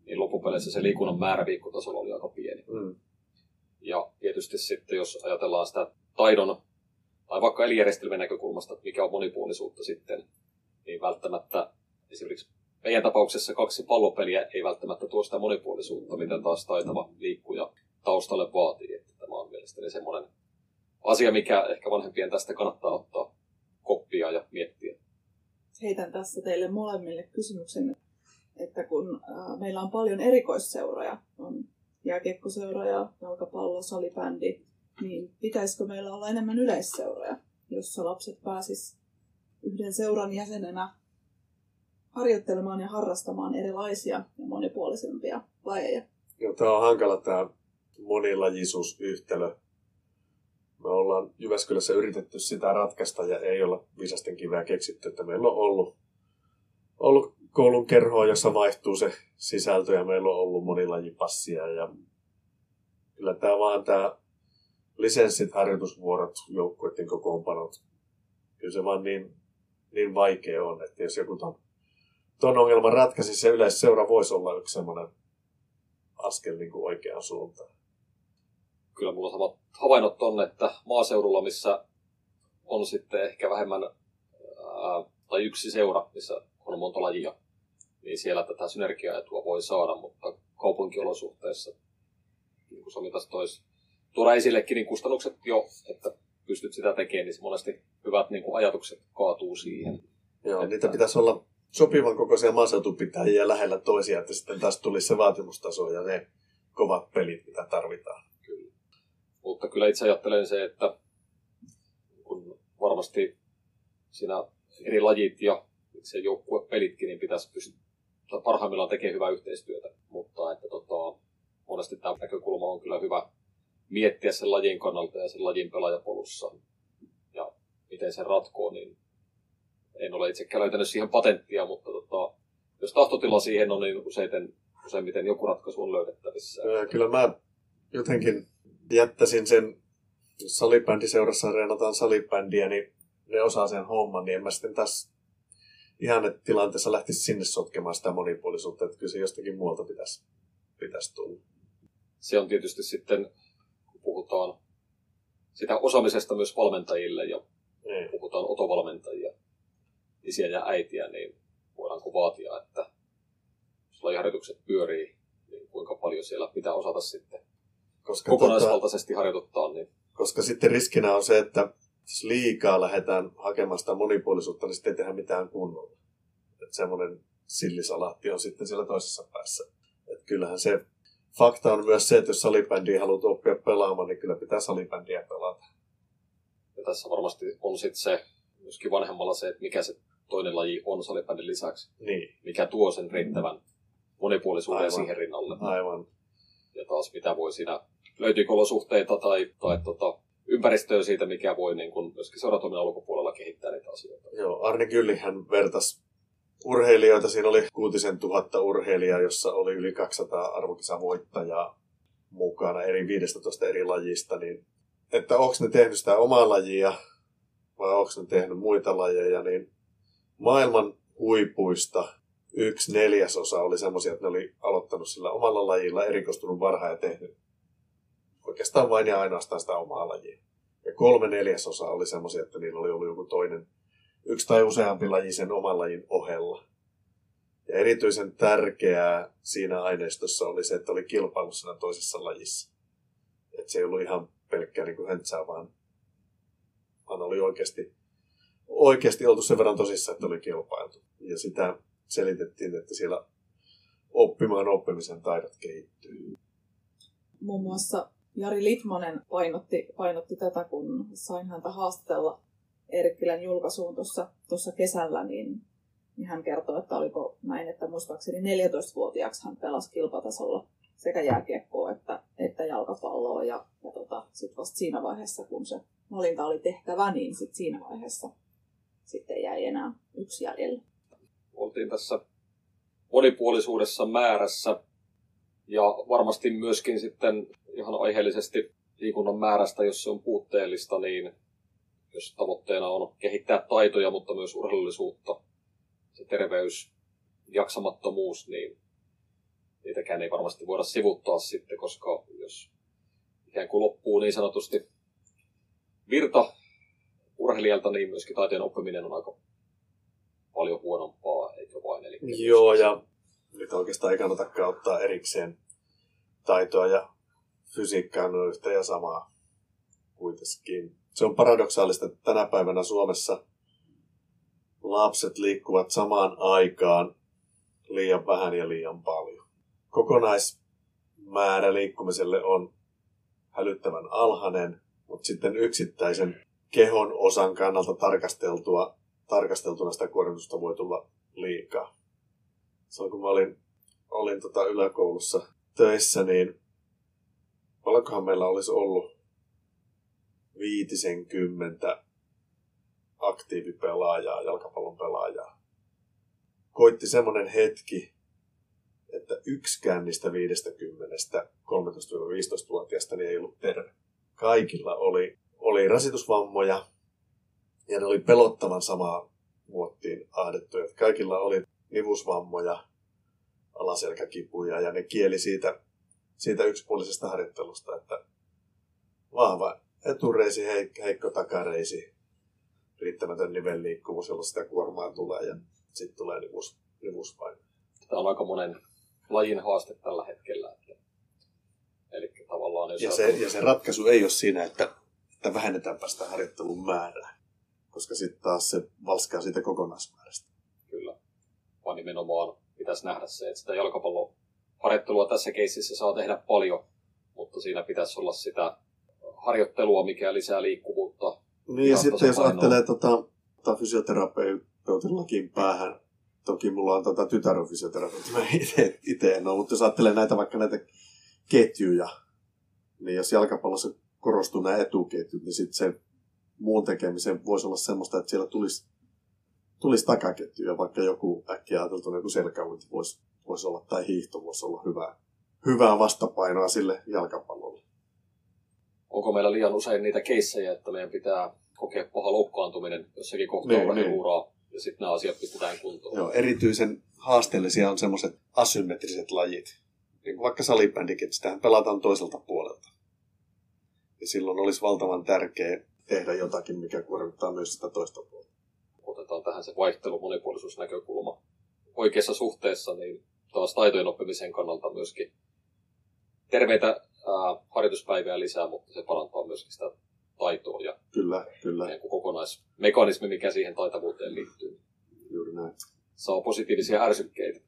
niin loppupeleissä se liikunnan määrä viikkotasolla oli aika pieni. Mm. Ja tietysti sitten, jos ajatellaan sitä taidon tai vaikka elijärjestelmän näkökulmasta, että mikä on monipuolisuutta sitten, niin välttämättä esimerkiksi meidän tapauksessa kaksi pallopeliä ei välttämättä tuo sitä monipuolisuutta, mitä taas taitava liikkuja taustalle vaatii. Että tämä on mielestäni semmoinen asia, mikä ehkä vanhempien tästä kannattaa ottaa koppia ja miettiä. Heitän tässä teille molemmille kysymyksen, että kun äh, meillä on paljon erikoisseuroja, on jääkiekkoseuroja, jalkapallo, salibändi, niin pitäisikö meillä olla enemmän yleisseuroja, jossa lapset pääsis yhden seuran jäsenenä harjoittelemaan ja harrastamaan erilaisia ja monipuolisempia lajeja. Joo, tämä on hankala tämä monilajisuusyhtälö. Me ollaan Jyväskylässä yritetty sitä ratkaista ja ei olla viisasten kiveä keksitty, että meillä on ollut, ollut koulun kerhoa, jossa vaihtuu se sisältö ja meillä on ollut monilajipassia ja kyllä tämä vaan tämä lisenssit, harjoitusvuorot, joukkueiden kokoonpanot, kyllä se vaan niin, niin vaikea on, että jos joku ton, ton ongelman ratkaisi, se yleisseura voisi olla yksi semmoinen askel niin kuin oikeaan suuntaan. Kyllä mulla samat havainnot on, että maaseudulla, missä on sitten ehkä vähemmän ää, tai yksi seura, missä on monta lajia, niin siellä tätä synergiaetua voi saada, mutta kaupunkiolosuhteissa, niin kuin Sami taas toisi tuoda esillekin, niin kustannukset jo, että pystyt sitä tekemään, niin monesti hyvät niin kuin ajatukset kaatuu siihen. Joo, että... niitä pitäisi olla sopivan kokoisia maaseutupitäjiä lähellä toisia, että sitten taas tulisi se vaatimustaso ja ne kovat pelit, mitä tarvitaan. Kyllä. Mutta kyllä itse ajattelen se, että kun varmasti siinä eri lajit ja se joukkuepelitkin, niin pitäisi pystyä parhaimmillaan tekemään hyvää yhteistyötä. Mutta että tota, monesti tämä näkökulma on kyllä hyvä miettiä sen lajin kannalta ja sen lajin pelaajapolussa ja miten se ratkoo, niin en ole itsekään löytänyt siihen patenttia, mutta tota, jos tahtotila siihen on, niin useiten, useimmiten joku ratkaisu on löydettävissä. Kyllä mä jotenkin jättäisin sen, jos salibändiseurassa reenataan salibändiä, niin ne osaa sen homman, niin en mä sitten tässä ihan tilanteessa lähtisi sinne sotkemaan sitä monipuolisuutta, että kyllä se jostakin muualta pitäisi, pitäisi tulla. Se on tietysti sitten puhutaan sitä osaamisesta myös valmentajille ja mm. puhutaan otovalmentajia, isiä ja äitiä, niin voidaanko vaatia, että jos lajiharjoitukset pyörii, niin kuinka paljon siellä pitää osata sitten koska kokonaisvaltaisesti tota, harjoituttaa. Niin... Koska sitten riskinä on se, että jos liikaa lähdetään hakemaan sitä monipuolisuutta, niin sitten ei tehdä mitään kunnolla. Että semmoinen sillisalaatti on sitten siellä toisessa päässä. Että kyllähän se fakta on myös se, että jos salibändiä haluat oppia pelaamaan, niin kyllä pitää salibändiä pelata. Ja tässä varmasti on sitten se, myöskin vanhemmalla se, että mikä se toinen laji on salibändin lisäksi. Niin. Mikä tuo sen riittävän monipuolisuuden Aivan. siihen rinnalle. Aivan. Ja taas mitä voi siinä, löytyykö olosuhteita tai, tai tota, ympäristöä siitä, mikä voi niin kun myöskin seuratoiminnan ulkopuolella kehittää niitä asioita. Joo, Arne Kyllihän vertasi urheilijoita. Siinä oli kuutisen tuhatta urheilijaa, jossa oli yli 200 arvokisavoittajaa mukana eri 15 eri lajista. Niin, että onko ne tehnyt sitä omaa lajia vai onko ne tehnyt muita lajeja, niin maailman huipuista yksi neljäsosa oli semmoisia, että ne oli aloittanut sillä omalla lajilla, erikoistunut varhaan ja tehnyt oikeastaan vain ja ainoastaan sitä omaa lajia. Ja kolme neljäsosaa oli semmoisia, että niillä oli ollut joku toinen yksi tai useampi laji sen oman lajin ohella. Ja erityisen tärkeää siinä aineistossa oli se, että oli kilpailu siinä toisessa lajissa. että se ei ollut ihan pelkkää niin höntsää, vaan, vaan oli oikeasti, oikeasti oltu sen verran tosissa, että oli kilpailtu. Ja sitä selitettiin, että siellä oppimaan oppimisen taidot kehittyy. Muun muassa Jari Litmanen painotti, painotti tätä, kun sain häntä haastatella Erikkilän julkaisuun tuossa, tuossa kesällä, niin, niin hän kertoi, että oliko näin, että muistaakseni 14-vuotiaaksi hän pelasi kilpatasolla sekä jääkiekkoa että, että jalkapalloa. Ja, ja tota, sitten vasta siinä vaiheessa, kun se valinta oli tehtävä, niin sit siinä vaiheessa sitten jäi enää yksi jäljellä. Oltiin tässä monipuolisuudessa määrässä ja varmasti myöskin sitten ihan aiheellisesti liikunnan määrästä, jos se on puutteellista, niin jos tavoitteena on kehittää taitoja, mutta myös urheilullisuutta, se terveys, jaksamattomuus, niin niitäkään ei varmasti voida sivuttaa sitten, koska jos ikään kuin loppuu niin sanotusti virta urheilijalta, niin myöskin taiteen oppiminen on aika paljon huonompaa, eikö vain? Eli Joo, ja nyt oikeastaan ei kannata ottaa erikseen taitoa ja fysiikkaa on yhtä ja samaa kuitenkin. Se on paradoksaalista, että tänä päivänä Suomessa lapset liikkuvat samaan aikaan liian vähän ja liian paljon. Kokonaismäärä liikkumiselle on hälyttävän alhainen, mutta sitten yksittäisen kehon osan kannalta tarkasteltua, tarkasteltuna sitä kuormitusta voi tulla liikaa. Silloin kun mä olin, olin tota yläkoulussa töissä, niin paljonkohan meillä olisi ollut viitisenkymmentä aktiivipelaajaa, jalkapallon pelaajaa. Koitti semmoinen hetki, että yksikään niistä 50 13-15-vuotiaasta niin ei ollut terve. Kaikilla oli, oli rasitusvammoja ja ne oli pelottavan samaa muottiin ahdettuja. Kaikilla oli nivusvammoja, alaselkäkipuja ja ne kieli siitä, siitä yksipuolisesta harjoittelusta, että vahva etureisi, heikko takareisi, riittämätön nivelliikkuvuus, jolla sitä kuormaa tulee ja sitten tulee nivus, nivuspaino. Tämä on aika monen lajin haaste tällä hetkellä. Että, eli tavallaan jos ja, se, ja se ratkaisu ei ole siinä, että, että vähennetäänpä sitä harjoittelun määrää, koska sitten taas se valskaa siitä kokonaismäärästä. Kyllä, vaan nimenomaan pitäisi nähdä se, että sitä jalkapallon harjoittelua tässä keississä saa tehdä paljon, mutta siinä pitäisi olla sitä harjoittelua, mikä lisää liikkuvuutta. Niin, ja sitten jos ajattelee tota, tota fysioterapeutillakin päähän, toki mulla on tota tytär on fysioterapeutti, mä itse en ole, mutta jos ajattelee näitä vaikka näitä ketjuja, niin jos jalkapallossa korostuu nämä etuketjut, niin sitten se muun tekemisen voisi olla semmoista, että siellä tulisi, tulisi takaketjuja, vaikka joku äkkiä ajateltu joku selkäuinti voisi, voisi olla, tai hiihto voisi olla hyvää, hyvää vastapainoa sille jalkapallolle onko meillä liian usein niitä keissejä, että meidän pitää kokea paha loukkaantuminen jossakin kohtaa niin, niin. uraa, ja sitten nämä asiat pistetään kuntoon. Joo, erityisen haasteellisia on semmoiset asymmetriset lajit. Niin kuin vaikka salibändikin, sitähän pelataan toiselta puolelta. Ja silloin olisi valtavan tärkeää tehdä jotakin, mikä kuormittaa myös sitä toista puolta. Otetaan tähän se vaihtelu monipuolisuusnäkökulma oikeassa suhteessa, niin taas taitojen oppimisen kannalta myöskin terveitä ää, harjoituspäiviä lisää, mutta se parantaa myöskin sitä taitoa ja kyllä, kyllä. Kokonaismekanismi, mikä siihen taitavuuteen liittyy. Juuri näin. Saa positiivisia ärsykkeitä.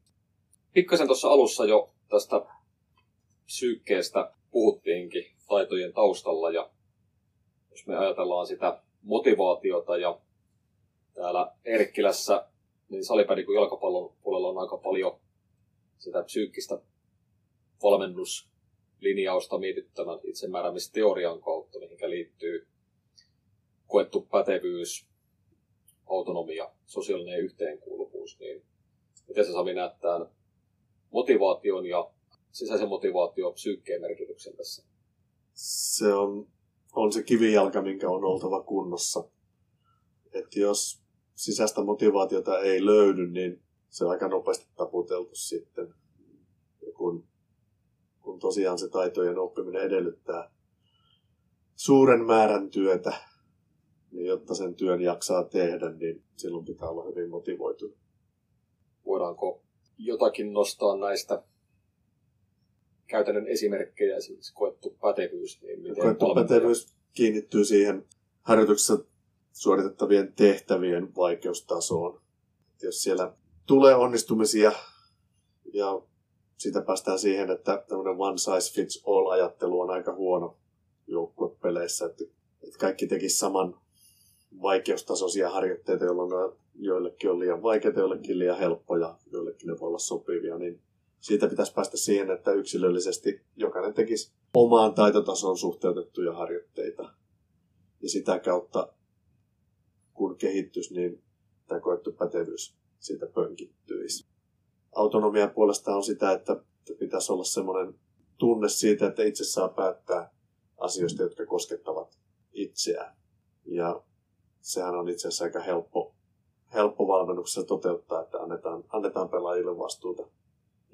Pikkasen tuossa alussa jo tästä psyykkeestä puhuttiinkin taitojen taustalla ja jos me ajatellaan sitä motivaatiota ja täällä Erkkilässä, niin salipädi kuin jalkapallon puolella on aika paljon sitä psyykkistä valmennus linjausta mietittävän itsemääräämisteorian kautta, mihin liittyy koettu pätevyys, autonomia, sosiaalinen yhteenkuuluvuus, niin miten sä Sami näet tämän motivaation ja sisäisen motivaation psyykkeen merkityksen tässä? Se on, on se kivijalka, minkä on oltava kunnossa. Että jos sisäistä motivaatiota ei löydy, niin se on aika nopeasti taputeltu sitten. Ja kun kun tosiaan se taitojen oppiminen edellyttää suuren määrän työtä, niin jotta sen työn jaksaa tehdä, niin silloin pitää olla hyvin motivoitunut. Voidaanko jotakin nostaa näistä käytännön esimerkkejä, esimerkiksi koettu pätevyys. Niin miten Koettu pätevyys kiinnittyy siihen harjoituksessa suoritettavien tehtävien vaikeustasoon. Et Jos siellä tulee onnistumisia ja sitä päästään siihen, että tämmöinen one size fits all ajattelu on aika huono joukkuepeleissä, että, että kaikki tekisi saman vaikeustasoisia harjoitteita, jolloin joillekin on liian vaikeita, joillekin liian helppoja, joillekin ne voi olla sopivia, niin siitä pitäisi päästä siihen, että yksilöllisesti jokainen tekisi omaan taitotasoon suhteutettuja harjoitteita. Ja sitä kautta, kun kehittyisi, niin tämä koettu pätevyys siitä pönkittyisi. Autonomia puolestaan on sitä, että pitäisi olla semmoinen tunne siitä, että itse saa päättää asioista, jotka koskettavat itseään. Ja sehän on itse asiassa aika helppo, helppo valmennuksessa toteuttaa, että annetaan, annetaan pelaajille vastuuta.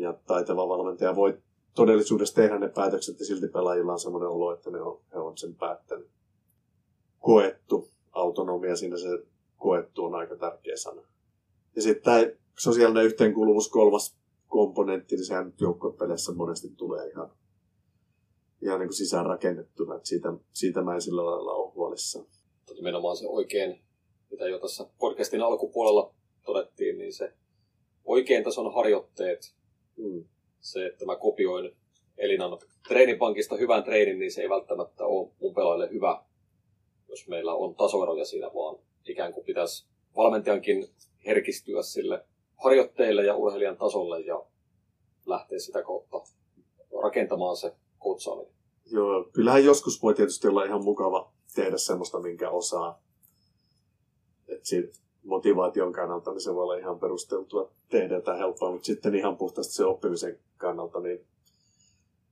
Ja taitava valmentaja voi todellisuudessa tehdä ne päätökset ja silti pelaajilla on semmoinen olo, että ne on, he on sen päättänyt. Koettu autonomia, siinä se koettu on aika tärkeä sana. Ja sitten tämä sosiaalinen yhteenkuuluvuus, kolmas komponentti, niin sehän nyt joukkuepeleissä monesti tulee ihan, ihan niin kuin sisään rakennettuna. Että siitä, siitä mä en sillä lailla ole huolissaan. Nimenomaan se oikein, mitä jo tässä podcastin alkupuolella todettiin, niin se oikein tason harjoitteet. Se, että mä kopioin Elinan treenipankista hyvän treenin, niin se ei välttämättä ole mun pelaajille hyvä, jos meillä on tasoeroja siinä, vaan ikään kuin pitäisi valmentajankin herkistyä sille harjoitteille ja urheilijan tasolle ja lähteä sitä kautta rakentamaan se kutsaaminen. Joo, kyllähän joskus voi tietysti olla ihan mukava tehdä semmoista, minkä osaa. Siitä motivaation kannalta niin se voi olla ihan perusteltua tehdä tai helppoa, mutta sitten ihan puhtaasti se oppimisen kannalta, niin,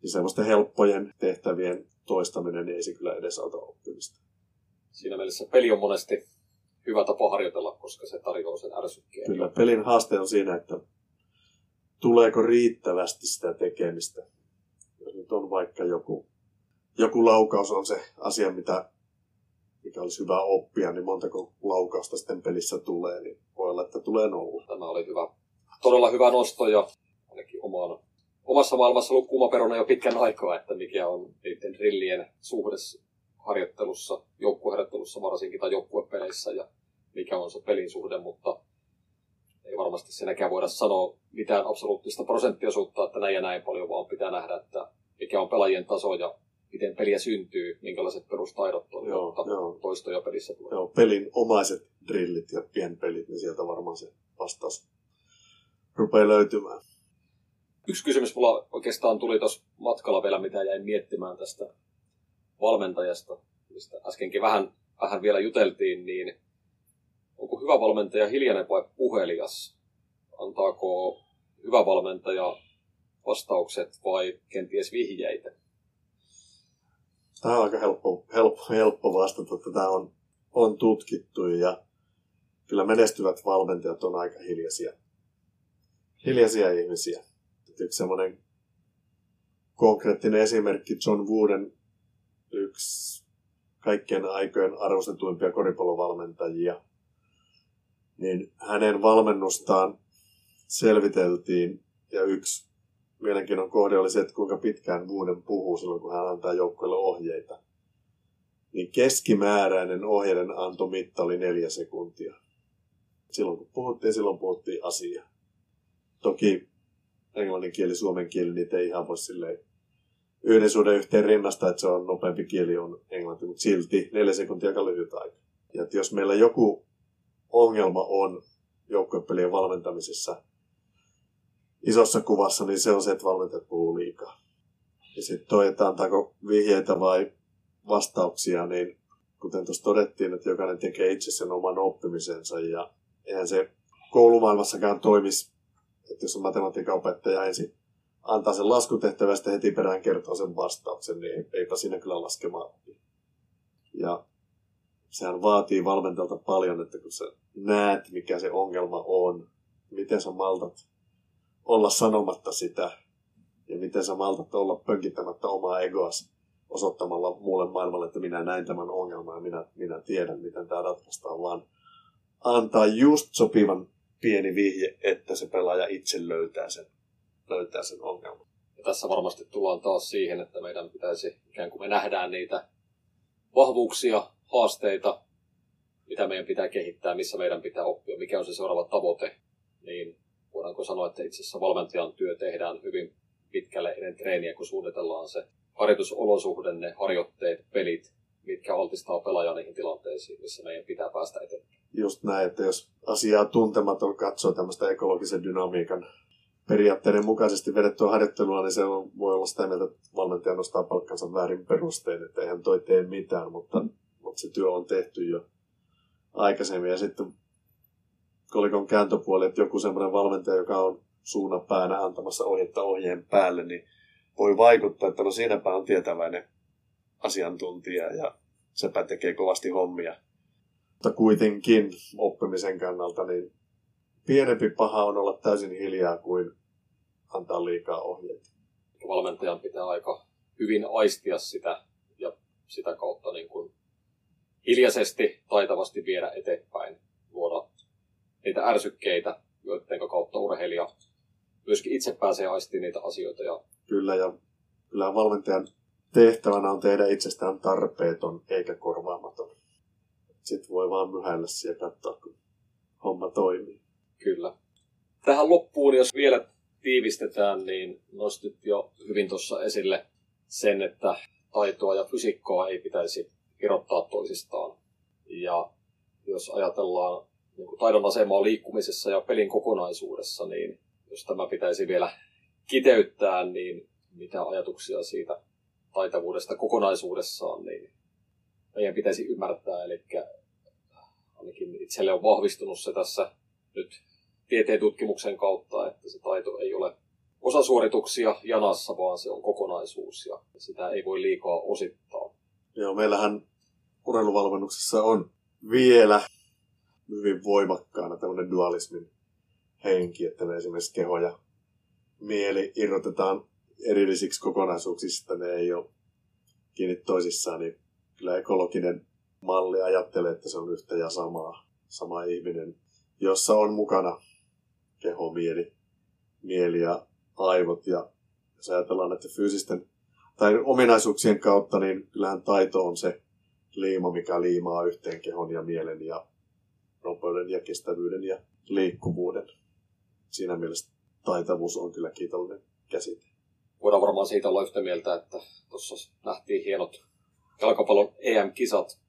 niin semmoisten helppojen tehtävien toistaminen niin ei se kyllä edesauta oppimista. Siinä mielessä peli on monesti hyvä tapa harjoitella, koska se tarjoaa sen ärsykkeen. Kyllä pelin haaste on siinä, että tuleeko riittävästi sitä tekemistä. Jos nyt on vaikka joku, joku laukaus on se asia, mitä, mikä olisi hyvä oppia, niin montako laukausta sitten pelissä tulee, niin voi olla, että tulee nolla. Tämä oli hyvä, todella hyvä nosto ja ainakin omaan, omassa maailmassa ollut kuumaperuna jo pitkän aikaa, että mikä on niiden drillien suhde harjoittelussa, joukkueharjoittelussa varsinkin tai joukkuepeleissä ja mikä on se pelin suhde, mutta ei varmasti senäkään voida sanoa mitään absoluuttista prosenttiosuutta, että näin ja näin paljon, vaan pitää nähdä, että mikä on pelaajien taso ja miten peliä syntyy, minkälaiset perustaidot Joo, joo. toistoja pelissä tulee. Joo, pelin omaiset drillit ja pienpelit, niin sieltä varmaan se vastaus rupeaa löytymään. Yksi kysymys mulla oikeastaan tuli tuossa matkalla vielä, mitä jäin miettimään tästä valmentajasta, mistä äskenkin vähän, vähän vielä juteltiin, niin onko hyvä valmentaja hiljainen vai puhelias? Antaako hyvä valmentaja vastaukset vai kenties vihjeitä? Tämä on aika helppo, helppo, helppo vastata. Tätä on, on tutkittu ja kyllä menestyvät valmentajat on aika hiljaisia, hiljaisia ihmisiä. Yksi semmoinen konkreettinen esimerkki John Wooden yksi kaikkien aikojen arvostetuimpia koripallovalmentajia, niin hänen valmennustaan selviteltiin ja yksi mielenkiinnon kohde oli se, että kuinka pitkään Wooden puhuu silloin, kun hän antaa joukkueelle ohjeita. Niin keskimääräinen ohjeiden antomitta oli neljä sekuntia. Silloin kun puhuttiin, silloin puhuttiin asiaa. Toki englannin kieli, suomen kieli, niitä ei ihan voi silleen yhden suhde yhteen rinnasta, että se on nopeampi kieli on englanti, mutta silti neljä sekuntia aika lyhyt aika. Ja että jos meillä joku ongelma on joukkuepelien valmentamisessa isossa kuvassa, niin se on se, että valmentajat puhuu liikaa. Ja sitten toi, että antaako vihjeitä vai vastauksia, niin kuten tuossa todettiin, että jokainen tekee itse sen oman oppimisensa ja eihän se koulumaailmassakaan toimisi, että jos on matematiikan opettaja ensin antaa sen laskutehtävä ja sitten heti perään kertoo sen vastauksen, niin eipä siinä kyllä laskemaan. Ja sehän vaatii valmentajalta paljon, että kun sä näet, mikä se ongelma on, miten sä maltat olla sanomatta sitä, ja miten sä maltat olla pönkittämättä omaa egoas osoittamalla muulle maailmalle, että minä näin tämän ongelman ja minä, minä tiedän, miten tämä ratkaistaan, vaan antaa just sopivan pieni vihje, että se pelaaja itse löytää sen, löytää sen ongelman. Ja tässä varmasti tullaan taas siihen, että meidän pitäisi, ikään kuin me nähdään niitä vahvuuksia, haasteita, mitä meidän pitää kehittää, missä meidän pitää oppia, mikä on se seuraava tavoite, niin voidaanko sanoa, että itse asiassa valmentajan työ tehdään hyvin pitkälle ennen treeniä, kun suunnitellaan se harjoitusolosuhde, ne harjoitteet, pelit, mitkä altistaa pelaajaa niihin tilanteisiin, missä meidän pitää päästä eteenpäin. Just näin, että jos asiaa tuntematon katsoo tämmöistä ekologisen dynamiikan periaatteiden mukaisesti vedettyä harjoittelua, niin se on, voi olla sitä mieltä, että valmentaja nostaa palkkansa väärin perustein, että eihän toi tee mitään, mutta, mutta se työ on tehty jo aikaisemmin. Ja sitten kolikon kääntöpuoli, että joku semmoinen valmentaja, joka on suunnan päänä antamassa ohjetta ohjeen päälle, niin voi vaikuttaa, että no siinäpä on tietäväinen asiantuntija ja sepä tekee kovasti hommia. Mutta kuitenkin oppimisen kannalta niin pienempi paha on olla täysin hiljaa kuin antaa liikaa ohjeita. Valmentajan pitää aika hyvin aistia sitä ja sitä kautta niin kuin hiljaisesti, taitavasti viedä eteenpäin, luoda niitä ärsykkeitä, joiden kautta urheilija myöskin itse pääsee aistiin niitä asioita. Ja... Kyllä, ja kyllä valmentajan tehtävänä on tehdä itsestään tarpeeton eikä korvaamaton. Sitten voi vaan myhäillä ja katsoa, kun homma toimii. Kyllä. Tähän loppuun, jos vielä tiivistetään, niin nostit jo hyvin tuossa esille sen, että taitoa ja fysiikkaa ei pitäisi irrottaa toisistaan. Ja jos ajatellaan niin taidon asemaa liikkumisessa ja pelin kokonaisuudessa, niin jos tämä pitäisi vielä kiteyttää, niin mitä ajatuksia siitä taitavuudesta kokonaisuudessaan, niin meidän pitäisi ymmärtää. Eli ainakin itselle on vahvistunut se tässä nyt tieteen tutkimuksen kautta, että se taito ei ole osasuorituksia janassa, vaan se on kokonaisuus ja sitä ei voi liikaa osittaa. Joo, meillähän urheiluvalmennuksessa on vielä hyvin voimakkaana tämmöinen dualismin henki, että me esimerkiksi keho ja mieli irrotetaan erillisiksi kokonaisuuksista, ne ei ole kiinni toisissaan, niin kyllä ekologinen malli ajattelee, että se on yhtä ja samaa, sama ihminen, jossa on mukana keho, mieli, mieli ja aivot. Ja jos ajatellaan näiden fyysisten tai ominaisuuksien kautta, niin kyllähän taito on se liima, mikä liimaa yhteen kehon ja mielen ja nopeuden ja kestävyyden ja liikkuvuuden. Siinä mielessä taitavuus on kyllä kiitollinen käsite. Voidaan varmaan siitä olla yhtä mieltä, että tuossa nähtiin hienot jalkapallon EM-kisat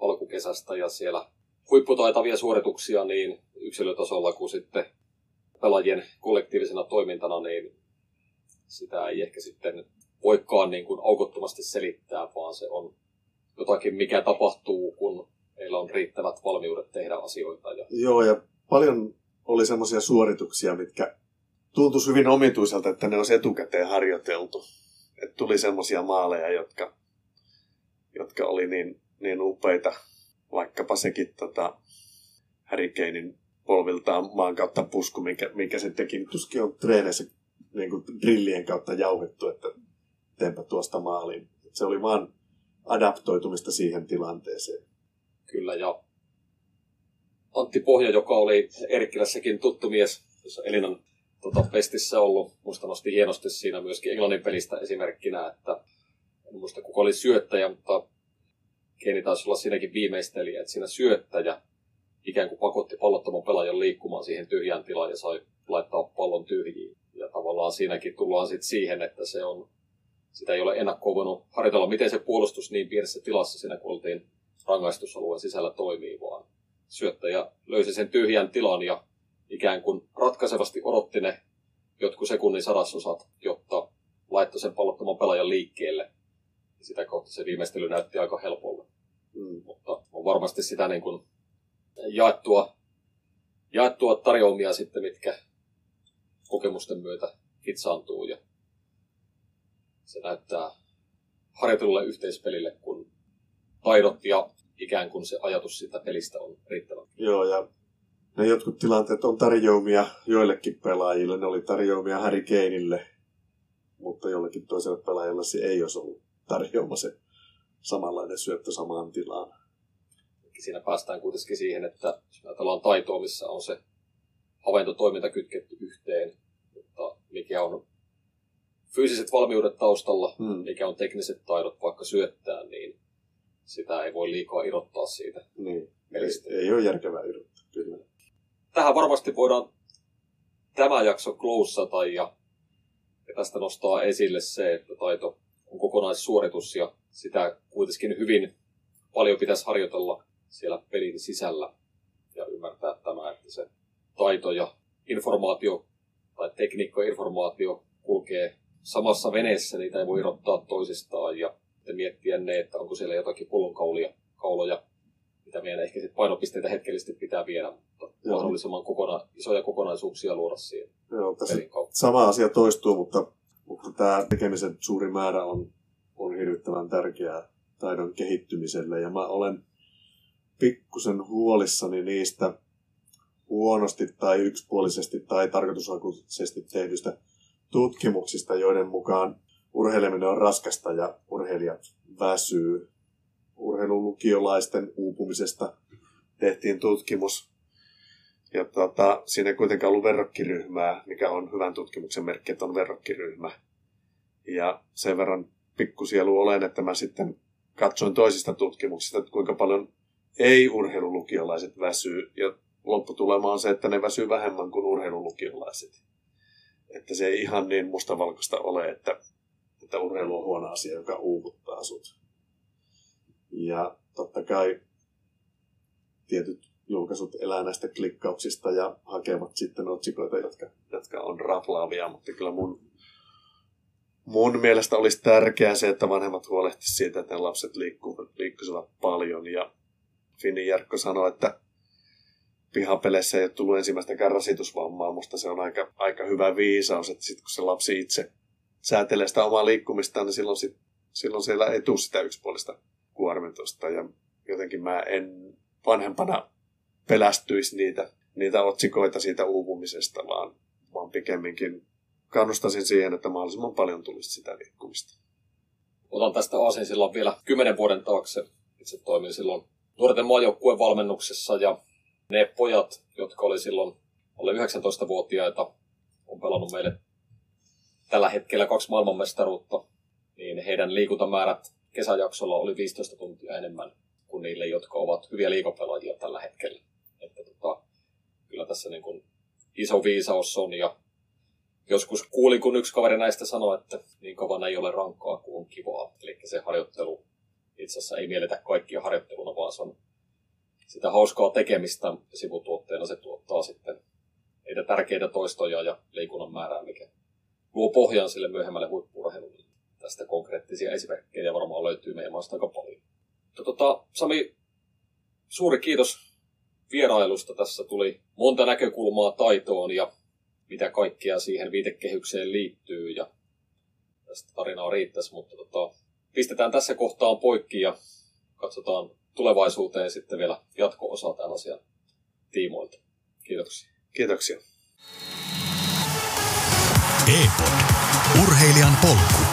alkukesästä ja siellä huipputaitavia suorituksia niin yksilötasolla kuin sitten pelaajien kollektiivisena toimintana, niin sitä ei ehkä sitten voikaan niin kuin aukottomasti selittää, vaan se on jotakin, mikä tapahtuu, kun meillä on riittävät valmiudet tehdä asioita. Ja... Joo, ja paljon oli semmoisia suorituksia, mitkä tuntuisi hyvin omituiselta, että ne olisi etukäteen harjoiteltu. Et tuli semmoisia maaleja, jotka, jotka oli niin, niin upeita. Vaikkapa sekin tota, Harry Kanein polviltaan maan kautta pusku, minkä, minkä se teki. Tuskin on treeneissä niin kuin drillien kautta jauhettu, että teenpä tuosta maaliin. Se oli vaan adaptoitumista siihen tilanteeseen. Kyllä, ja Antti Pohja, joka oli Erkkilässäkin tuttu mies, jossa Elinan tota, festissä ollut, musta nosti hienosti siinä myöskin Englannin pelistä esimerkkinä, että en muista kuka oli syöttäjä, mutta Keini taisi olla siinäkin viimeistelijä, että siinä syöttäjä ikään kuin pakotti pallottoman pelaajan liikkumaan siihen tyhjään tilaan ja sai laittaa pallon tyhjiin. Ja tavallaan siinäkin tullaan sitten siihen, että se on, sitä ei ole ennakkoon voinut harjoitella, miten se puolustus niin pienessä tilassa siinä, kun oltiin rangaistusalueen sisällä toimii, vaan syöttäjä löysi sen tyhjän tilan ja ikään kuin ratkaisevasti odotti ne jotkut sekunnin sadasosat, jotta laittoi sen pallottoman pelaajan liikkeelle. Sitä kautta se viimeistely näytti aika helpolle. Mm. Mutta on varmasti sitä niin kuin jaettua, jaettua tarjoamia sitten, mitkä kokemusten myötä hitsaantuu ja se näyttää harjoitelulle yhteispelille, kun taidot ja ikään kuin se ajatus siitä pelistä on riittävä. Joo, ja ne jotkut tilanteet on tarjoamia joillekin pelaajille. Ne oli tarjoamia Harry Kaneille, mutta jollekin toiselle pelaajalle se ei olisi ollut tarjoama se samanlainen syöttö samaan tilaan. Siinä päästään kuitenkin siihen, että jos ajatellaan taitoa, missä on se havaintotoiminta kytketty yhteen, mutta mikä on fyysiset valmiudet taustalla, Hmm. mikä on tekniset taidot vaikka syöttää, niin sitä ei voi liikaa irrottaa siitä. Niin. Pelistä. Ei, ei ole järkevää irrottaa, kyllä. Tähän varmasti voidaan tämä jakso klousata ja, ja tästä nostaa esille se, että taito on kokonaissuoritus ja sitä kuitenkin hyvin paljon pitäisi harjoitella siellä pelin sisällä ja ymmärtää tämä, että se taito ja informaatio tai tekniikka informaatio kulkee samassa veneessä, niitä ei voi irrottaa toisistaan ja sitten miettiä ne, että onko siellä jotakin pullonkaulia, kauloja, mitä meidän ehkä sit painopisteitä hetkellisesti pitää viedä, mutta Joo. mahdollisimman kokona- isoja kokonaisuuksia luoda siihen Joo, tässä sama asia toistuu, mutta, mutta tämä tekemisen suuri määrä on, on hirvittävän tärkeää taidon kehittymiselle. Ja mä olen pikkusen huolissani niistä huonosti tai yksipuolisesti tai tarkoitushakuisesti tehdyistä tutkimuksista, joiden mukaan urheileminen on raskasta ja urheilijat väsyy. Urheilulukiolaisten uupumisesta tehtiin tutkimus, ja tota, siinä ei kuitenkaan ollut verrokkiryhmää, mikä on hyvän tutkimuksen merkki, että on verrokkiryhmä. Ja sen verran pikkusielu olen, että mä sitten katsoin toisista tutkimuksista, että kuinka paljon ei-urheilulukiolaiset väsyy. Ja lopputulema on se, että ne väsyy vähemmän kuin urheilulukiolaiset. Että se ei ihan niin mustavalkoista ole, että, että urheilu on huono asia, joka uuvuttaa sut. Ja totta kai tietyt julkaisut elää näistä klikkauksista ja hakevat sitten otsikoita, jotka, jotka on raplaavia, mutta kyllä mun, mun mielestä olisi tärkeää se, että vanhemmat huolehtisivat siitä, että ne lapset liikkuu, liikkuisivat paljon. Ja Fini Jarkko sanoi, että pihapeleissä ei ole tullut ensimmäistäkään rasitusvammaa. Musta se on aika, aika hyvä viisaus, että sit kun se lapsi itse säätelee sitä omaa liikkumistaan, niin silloin, sit, silloin siellä ei tule sitä yksipuolista kuormitusta. Ja jotenkin mä en vanhempana pelästyisi niitä, niitä otsikoita siitä uupumisesta, vaan, vaan pikemminkin kannustaisin siihen, että mahdollisimman paljon tulisi sitä liikkumista. Otan tästä aasinsillan vielä kymmenen vuoden taakse. Itse toimin silloin nuorten maajoukkueen valmennuksessa ja ne pojat, jotka oli silloin alle 19-vuotiaita, on pelannut meille tällä hetkellä kaksi maailmanmestaruutta, niin heidän liikuntamäärät kesäjaksolla oli 15 tuntia enemmän kuin niille, jotka ovat hyviä liikapelaajia tällä hetkellä. Että tota, kyllä tässä niin kuin iso viisaus on ja joskus kuulin, kun yksi kaveri näistä sanoi, että niin kauan ei ole rankkaa kuin on kivaa. Eli se harjoittelu itse asiassa ei mielletä kaikkia harjoitteluna, vaan se on sitä hauskaa tekemistä sivutuotteena se tuottaa sitten niitä tärkeitä toistoja ja liikunnan määrää, mikä luo pohjan sille myöhemmälle huippurheilulle. Tästä konkreettisia esimerkkejä varmaan löytyy meidän maasta aika paljon. Tota, Sami, suuri kiitos vierailusta. Tässä tuli monta näkökulmaa taitoon ja mitä kaikkea siihen viitekehykseen liittyy. Ja tästä tarinaa riittäisi, mutta tota, pistetään tässä kohtaan poikki ja katsotaan tulevaisuuteen sitten vielä jatko-osaa tämän asian tiimoilta. Kiitoksia. Kiitoksia. E-pod. Urheilijan polku.